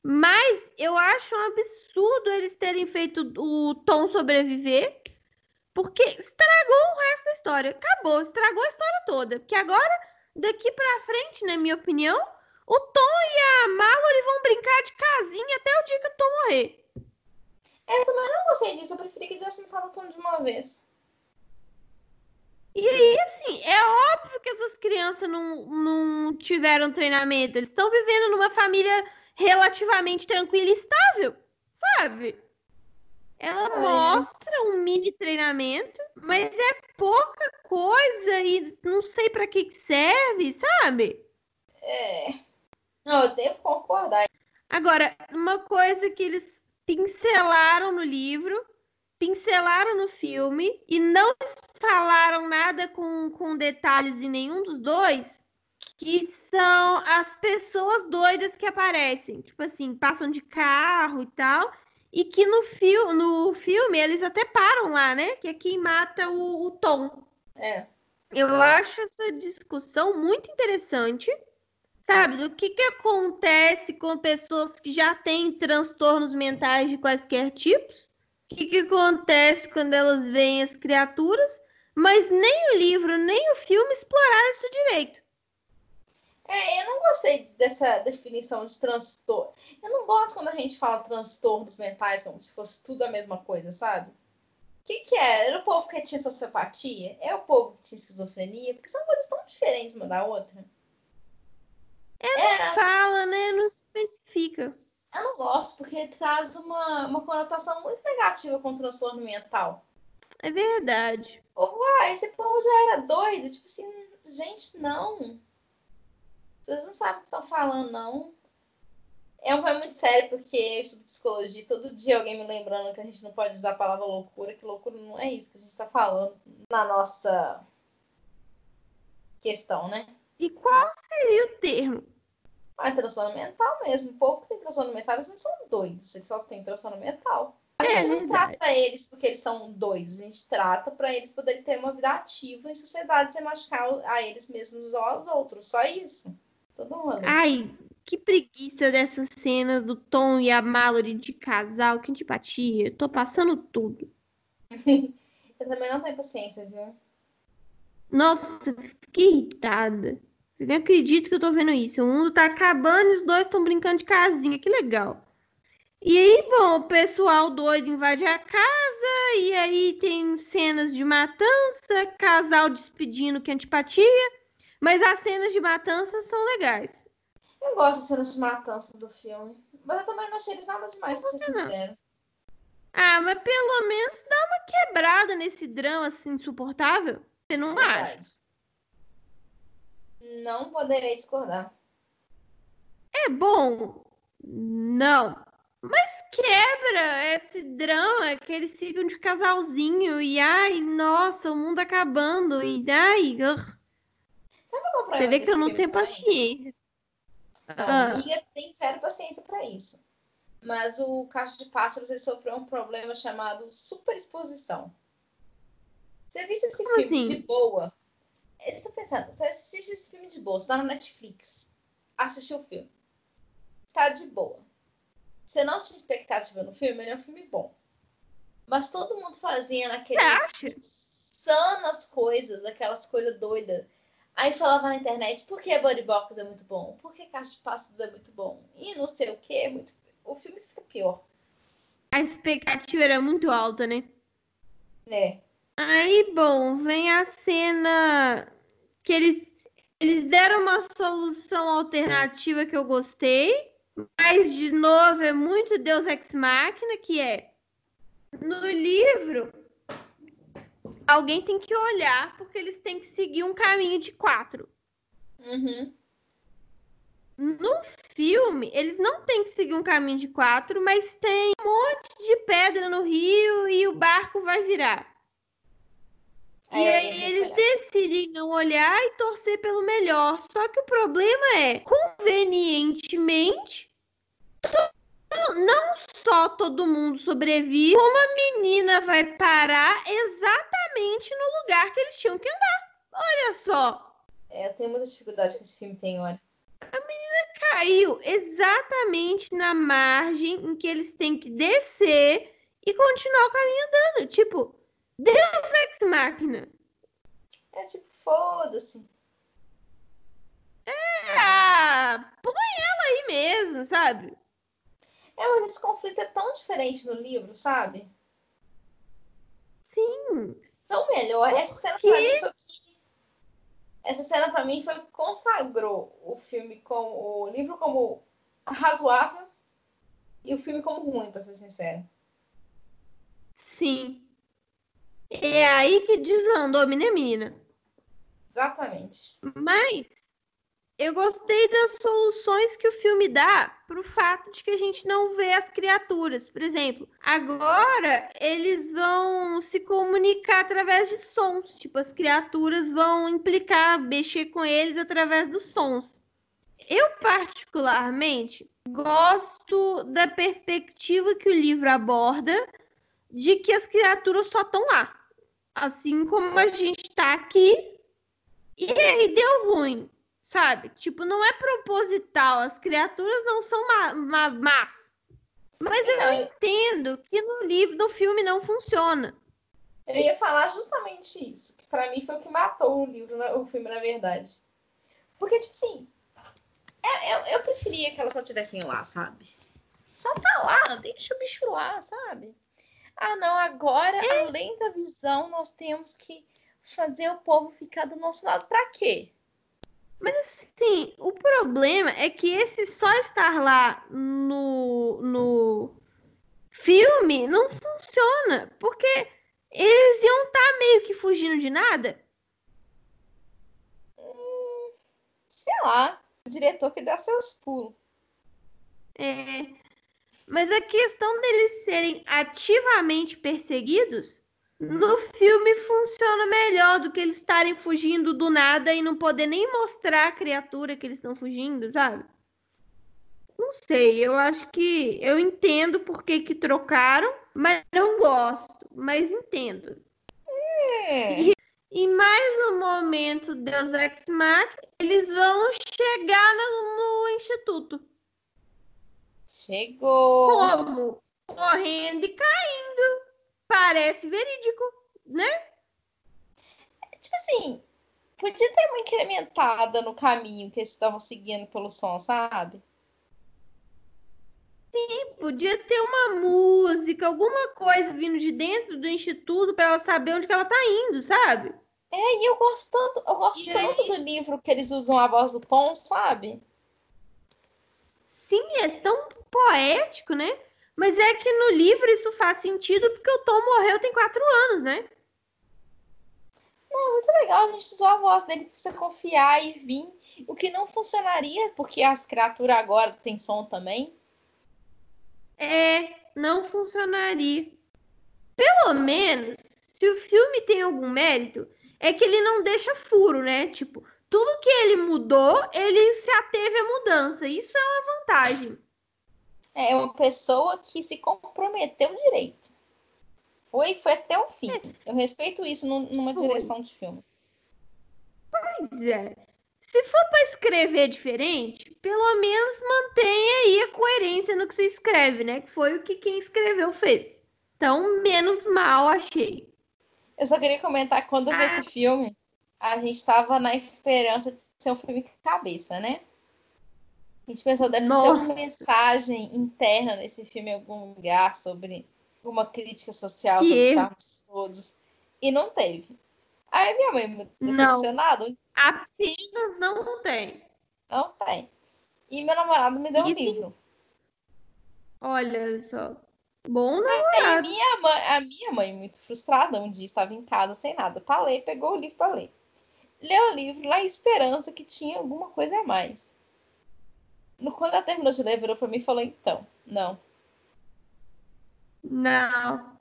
Mas eu acho um absurdo eles terem feito o Tom sobreviver, porque estragou o resto da história. Acabou, estragou a história toda. Porque agora, daqui para frente, na minha opinião, o Tom e a Mallory vão brincar de casinha até o dia que o Tom morrer. É, eu também não gostei disso. Eu preferi que tivesse matado o Tom de uma vez. E aí, assim, é óbvio que essas crianças não, não tiveram treinamento. Eles estão vivendo numa família relativamente tranquila e estável, sabe? Ela mostra um mini treinamento, mas é pouca coisa e não sei para que, que serve, sabe? É. Não, eu devo concordar. Agora, uma coisa que eles pincelaram no livro, pincelaram no filme e não falaram nada com, com detalhes em nenhum dos dois, que são as pessoas doidas que aparecem. Tipo assim, passam de carro e tal. E que no, fio, no filme eles até param lá, né? Que é quem mata o, o Tom. É. Eu acho essa discussão muito interessante sabe? O que, que acontece com pessoas que já têm transtornos mentais de quaisquer tipos? O que, que acontece quando elas veem as criaturas? Mas nem o livro, nem o filme exploraram isso direito. É, eu não gostei dessa definição de transtorno. Eu não gosto quando a gente fala transtornos mentais como se fosse tudo a mesma coisa, sabe? O que, que é? Era o povo que tinha sociopatia? É o povo que tinha esquizofrenia? Porque são coisas tão diferentes uma da outra. É, não fala, né? Não especifica. Eu não gosto, porque traz uma, uma conotação muito negativa com o transtorno mental. É verdade. Ah, esse povo já era doido. Tipo assim, gente, não. Vocês não sabem o que estão falando, não. É um problema muito sério, porque eu estudo psicologia. Todo dia alguém me lembrando que a gente não pode usar a palavra loucura, que loucura não é isso que a gente está falando na nossa questão, né? E qual seria o termo? Ah, transtorno mental mesmo. O povo que tem transtorno mental, eles não são doidos. Você só que tem transtorno mental. A é, gente não verdade. trata eles porque eles são doidos. A gente trata para eles poderem ter uma vida ativa em sociedade sem machucar a eles mesmos ou aos outros. Só isso. Todo mundo. Ai, que preguiça dessas cenas do Tom e a Mallory de casal. Que antipatia. Tô passando tudo. Eu também não tenho paciência, viu? Nossa, fiquei irritada. Eu nem acredito que eu tô vendo isso. O mundo tá acabando e os dois estão brincando de casinha. Que legal. E aí, bom, o pessoal doido invade a casa, e aí tem cenas de matança, casal despedindo que antipatia, mas as cenas de matança são legais. Eu gosto das cenas de matança do filme, mas eu também não achei eles nada demais, pra ser sincero. Ah, mas pelo menos dá uma quebrada nesse drama assim insuportável. Você não é acha? Não poderei discordar. É bom. Não. Mas quebra esse drama que eles ficam de casalzinho e ai, nossa, o mundo acabando e ai. Sabe qual Você vê que eu não tenho paciência. Não, ah. amiga tem zero paciência para isso. Mas o Cacho de Pássaros ele sofreu um problema chamado superexposição. Você viu esse Como filme assim? de boa? Você está pensando, você assiste esse filme de boa, você tá na Netflix, assistiu o filme. Está de boa. Você não tinha expectativa no filme, ele é um filme bom. Mas todo mundo fazia naqueles sanas coisas, aquelas coisas doidas. Aí falava na internet, por que Body Box é muito bom? Por que Caixa de Passos é muito bom? E não sei o que, é muito... o filme fica pior. A expectativa era muito alta, né? É. Aí, bom, vem a cena que eles, eles deram uma solução alternativa que eu gostei, mas, de novo, é muito Deus Ex Machina, que é, no livro, alguém tem que olhar, porque eles têm que seguir um caminho de quatro. Uhum. No filme, eles não têm que seguir um caminho de quatro, mas tem um monte de pedra no rio e o barco vai virar. E aí eles decidem não olhar e torcer pelo melhor. Só que o problema é, convenientemente, não só todo mundo sobrevive, como a menina vai parar exatamente no lugar que eles tinham que andar. Olha só. É, eu tenho muita dificuldade com esse filme, tem hora. A menina caiu exatamente na margem em que eles têm que descer e continuar o caminho andando. Tipo, Deus ex máquina. É tipo, foda-se. É, põe ela aí mesmo, sabe? É, mas esse conflito é tão diferente no livro, sabe? Sim. Tão melhor. Essa cena pra mim foi que... Essa cena pra mim foi que consagrou o filme como. o livro como razoável e o filme como ruim, pra ser sincero. Sim. É aí que desandou, menina, menina. Exatamente. Mas eu gostei das soluções que o filme dá para o fato de que a gente não vê as criaturas. Por exemplo, agora eles vão se comunicar através de sons. Tipo, as criaturas vão implicar, mexer com eles através dos sons. Eu, particularmente, gosto da perspectiva que o livro aborda de que as criaturas só estão lá. Assim como a gente está aqui. E aí deu ruim sabe? Tipo, não é proposital, as criaturas não são má, má, más. Mas então, eu entendo que no livro, no filme não funciona. Eu ia falar justamente isso, que para mim foi o que matou o livro, o filme, na verdade. Porque, tipo assim, eu, é, eu, eu preferia que elas só estivessem lá, sabe? Só tá lá, deixa o bicho lá, sabe? Ah, não, agora, é. além da visão, nós temos que fazer o povo ficar do nosso lado. Pra quê? Mas assim, o problema é que esse só estar lá no, no filme não funciona. Porque eles iam estar tá meio que fugindo de nada. Hum, sei lá. O diretor que dá seus pulos. É. Mas a questão deles serem ativamente perseguidos no filme funciona melhor do que eles estarem fugindo do nada e não poder nem mostrar a criatura que eles estão fugindo, sabe? Não sei, eu acho que eu entendo por que, que trocaram, mas não gosto, mas entendo. É. E, e mais um momento Deus Ex Machina, eles vão chegar no, no instituto. Chegou. Como? Correndo e caindo parece verídico, né? Tipo assim, podia ter uma incrementada no caminho que eles estavam seguindo pelo som, sabe? Sim, podia ter uma música, alguma coisa vindo de dentro do instituto para ela saber onde que ela tá indo, sabe? É, e eu gosto tanto, eu gosto e tanto aí? do livro que eles usam a voz do Tom, sabe? Sim, é tão poético, né? Mas é que no livro isso faz sentido porque o Tom morreu tem quatro anos, né? Não, muito legal. A gente usou a voz dele pra você confiar e vir. O que não funcionaria, porque as criaturas agora têm som também. É, não funcionaria. Pelo menos, se o filme tem algum mérito, é que ele não deixa furo, né? Tipo, tudo que ele mudou, ele se ateve à mudança. Isso é uma vantagem é uma pessoa que se comprometeu direito. Foi, foi até o fim. Eu respeito isso numa foi. direção de filme. Pois é. Se for para escrever diferente, pelo menos mantenha aí a coerência no que você escreve, né? Que foi o que quem escreveu fez. Então, menos mal achei. Eu só queria comentar quando eu vi esse ah. filme, a gente estava na esperança de ser um filme cabeça, né? A gente pensou, deve Nossa. ter uma mensagem interna nesse filme em algum lugar sobre uma crítica social sobre estarmos todos. E não teve. Aí minha mãe, decepcionada. Apenas não tem. Não tem. E meu namorado me deu um livro. Olha só. Bom namorado. Aí minha mãe, a minha mãe, muito frustrada, um dia estava em casa sem nada para ler, pegou o livro para ler. Leu o livro lá esperança que tinha alguma coisa a mais. Quando ela terminou de ler, virou pra mim e falou, então, não. Não.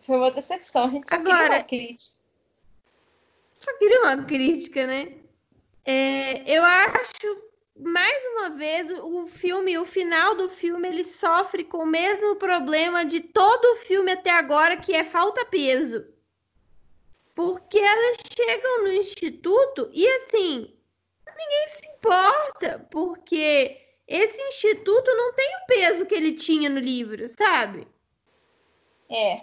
Foi uma decepção. A gente só Agora, queria uma crítica. Só queria uma crítica, né? É, eu acho, mais uma vez, o filme, o final do filme, ele sofre com o mesmo problema de todo o filme até agora, que é falta peso. Porque elas chegam no instituto e assim, ninguém se importa, porque esse instituto não tem o peso que ele tinha no livro, sabe? É.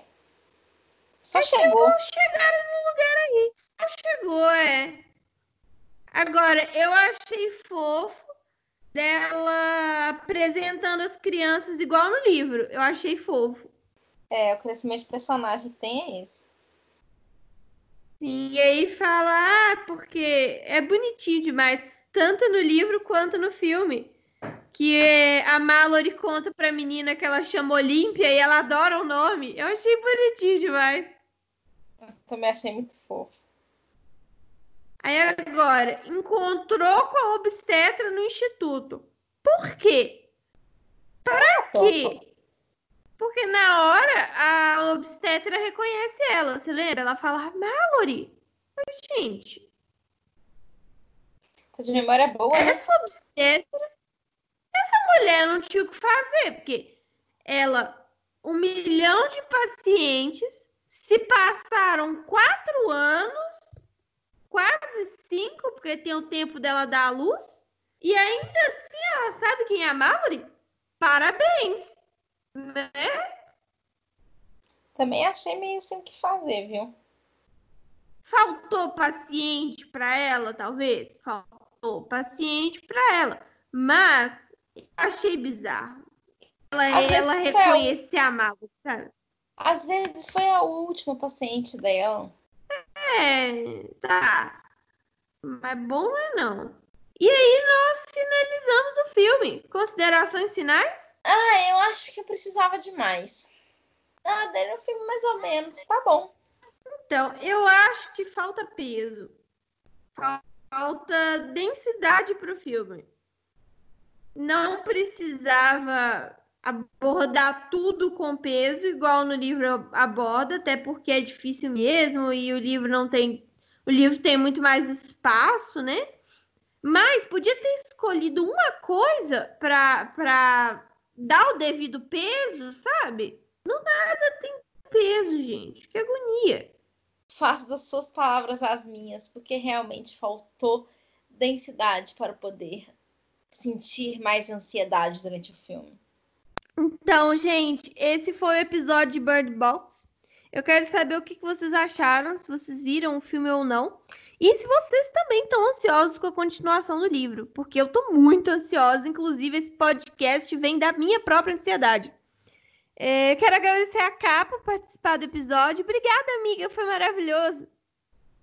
Só chegou. Chegaram no lugar aí. Só chegou, é. Agora, eu achei fofo dela apresentando as crianças igual no livro. Eu achei fofo. É, o crescimento de personagem que tem é esse. Sim, e aí fala, ah, porque é bonitinho demais, tanto no livro quanto no filme. Que a Mallory conta pra menina que ela chama Olímpia e ela adora o nome. Eu achei bonitinho demais. Também achei muito fofo. Aí agora, encontrou com a obstetra no instituto. Por quê? Pra quê? Porque na hora a obstetra reconhece ela, você lembra? Ela fala, Mallory. Gente. Tá de memória boa, né? Essa obstetra. Essa mulher não tinha o que fazer, porque ela, um milhão de pacientes, se passaram quatro anos, quase cinco, porque tem o tempo dela dar a luz, e ainda assim ela sabe quem é a Mallory? Parabéns! Né? Também achei meio sem o que fazer, viu? Faltou paciente para ela, talvez? Faltou paciente para ela. Mas achei bizarro. Ela, ela reconhecer a Malu, sabe? Às vezes foi a última paciente dela. É, tá. Mas bom não é não. E aí nós finalizamos o filme. Considerações finais? Ah, eu acho que eu precisava de mais. Ah, dele o filme mais ou menos, tá bom. Então, eu acho que falta peso. Falta densidade pro filme. Não precisava abordar tudo com peso, igual no livro aborda, até porque é difícil mesmo e o livro não tem. O livro tem muito mais espaço, né? Mas podia ter escolhido uma coisa para dar o devido peso, sabe? Não nada tem peso, gente. Que agonia. Faço das suas palavras as minhas, porque realmente faltou densidade para poder sentir mais ansiedade durante o filme. Então, gente, esse foi o episódio de Bird Box. Eu quero saber o que vocês acharam, se vocês viram o filme ou não. E se vocês também estão ansiosos com a continuação do livro, porque eu estou muito ansiosa. Inclusive, esse podcast vem da minha própria ansiedade. É, quero agradecer a Capa por participar do episódio. Obrigada, amiga, foi maravilhoso.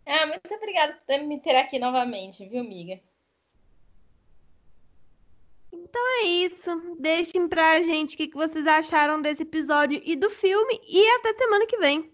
Ah, muito obrigada por me ter aqui novamente, viu, amiga? Então é isso. Deixem pra gente o que vocês acharam desse episódio e do filme. E até semana que vem.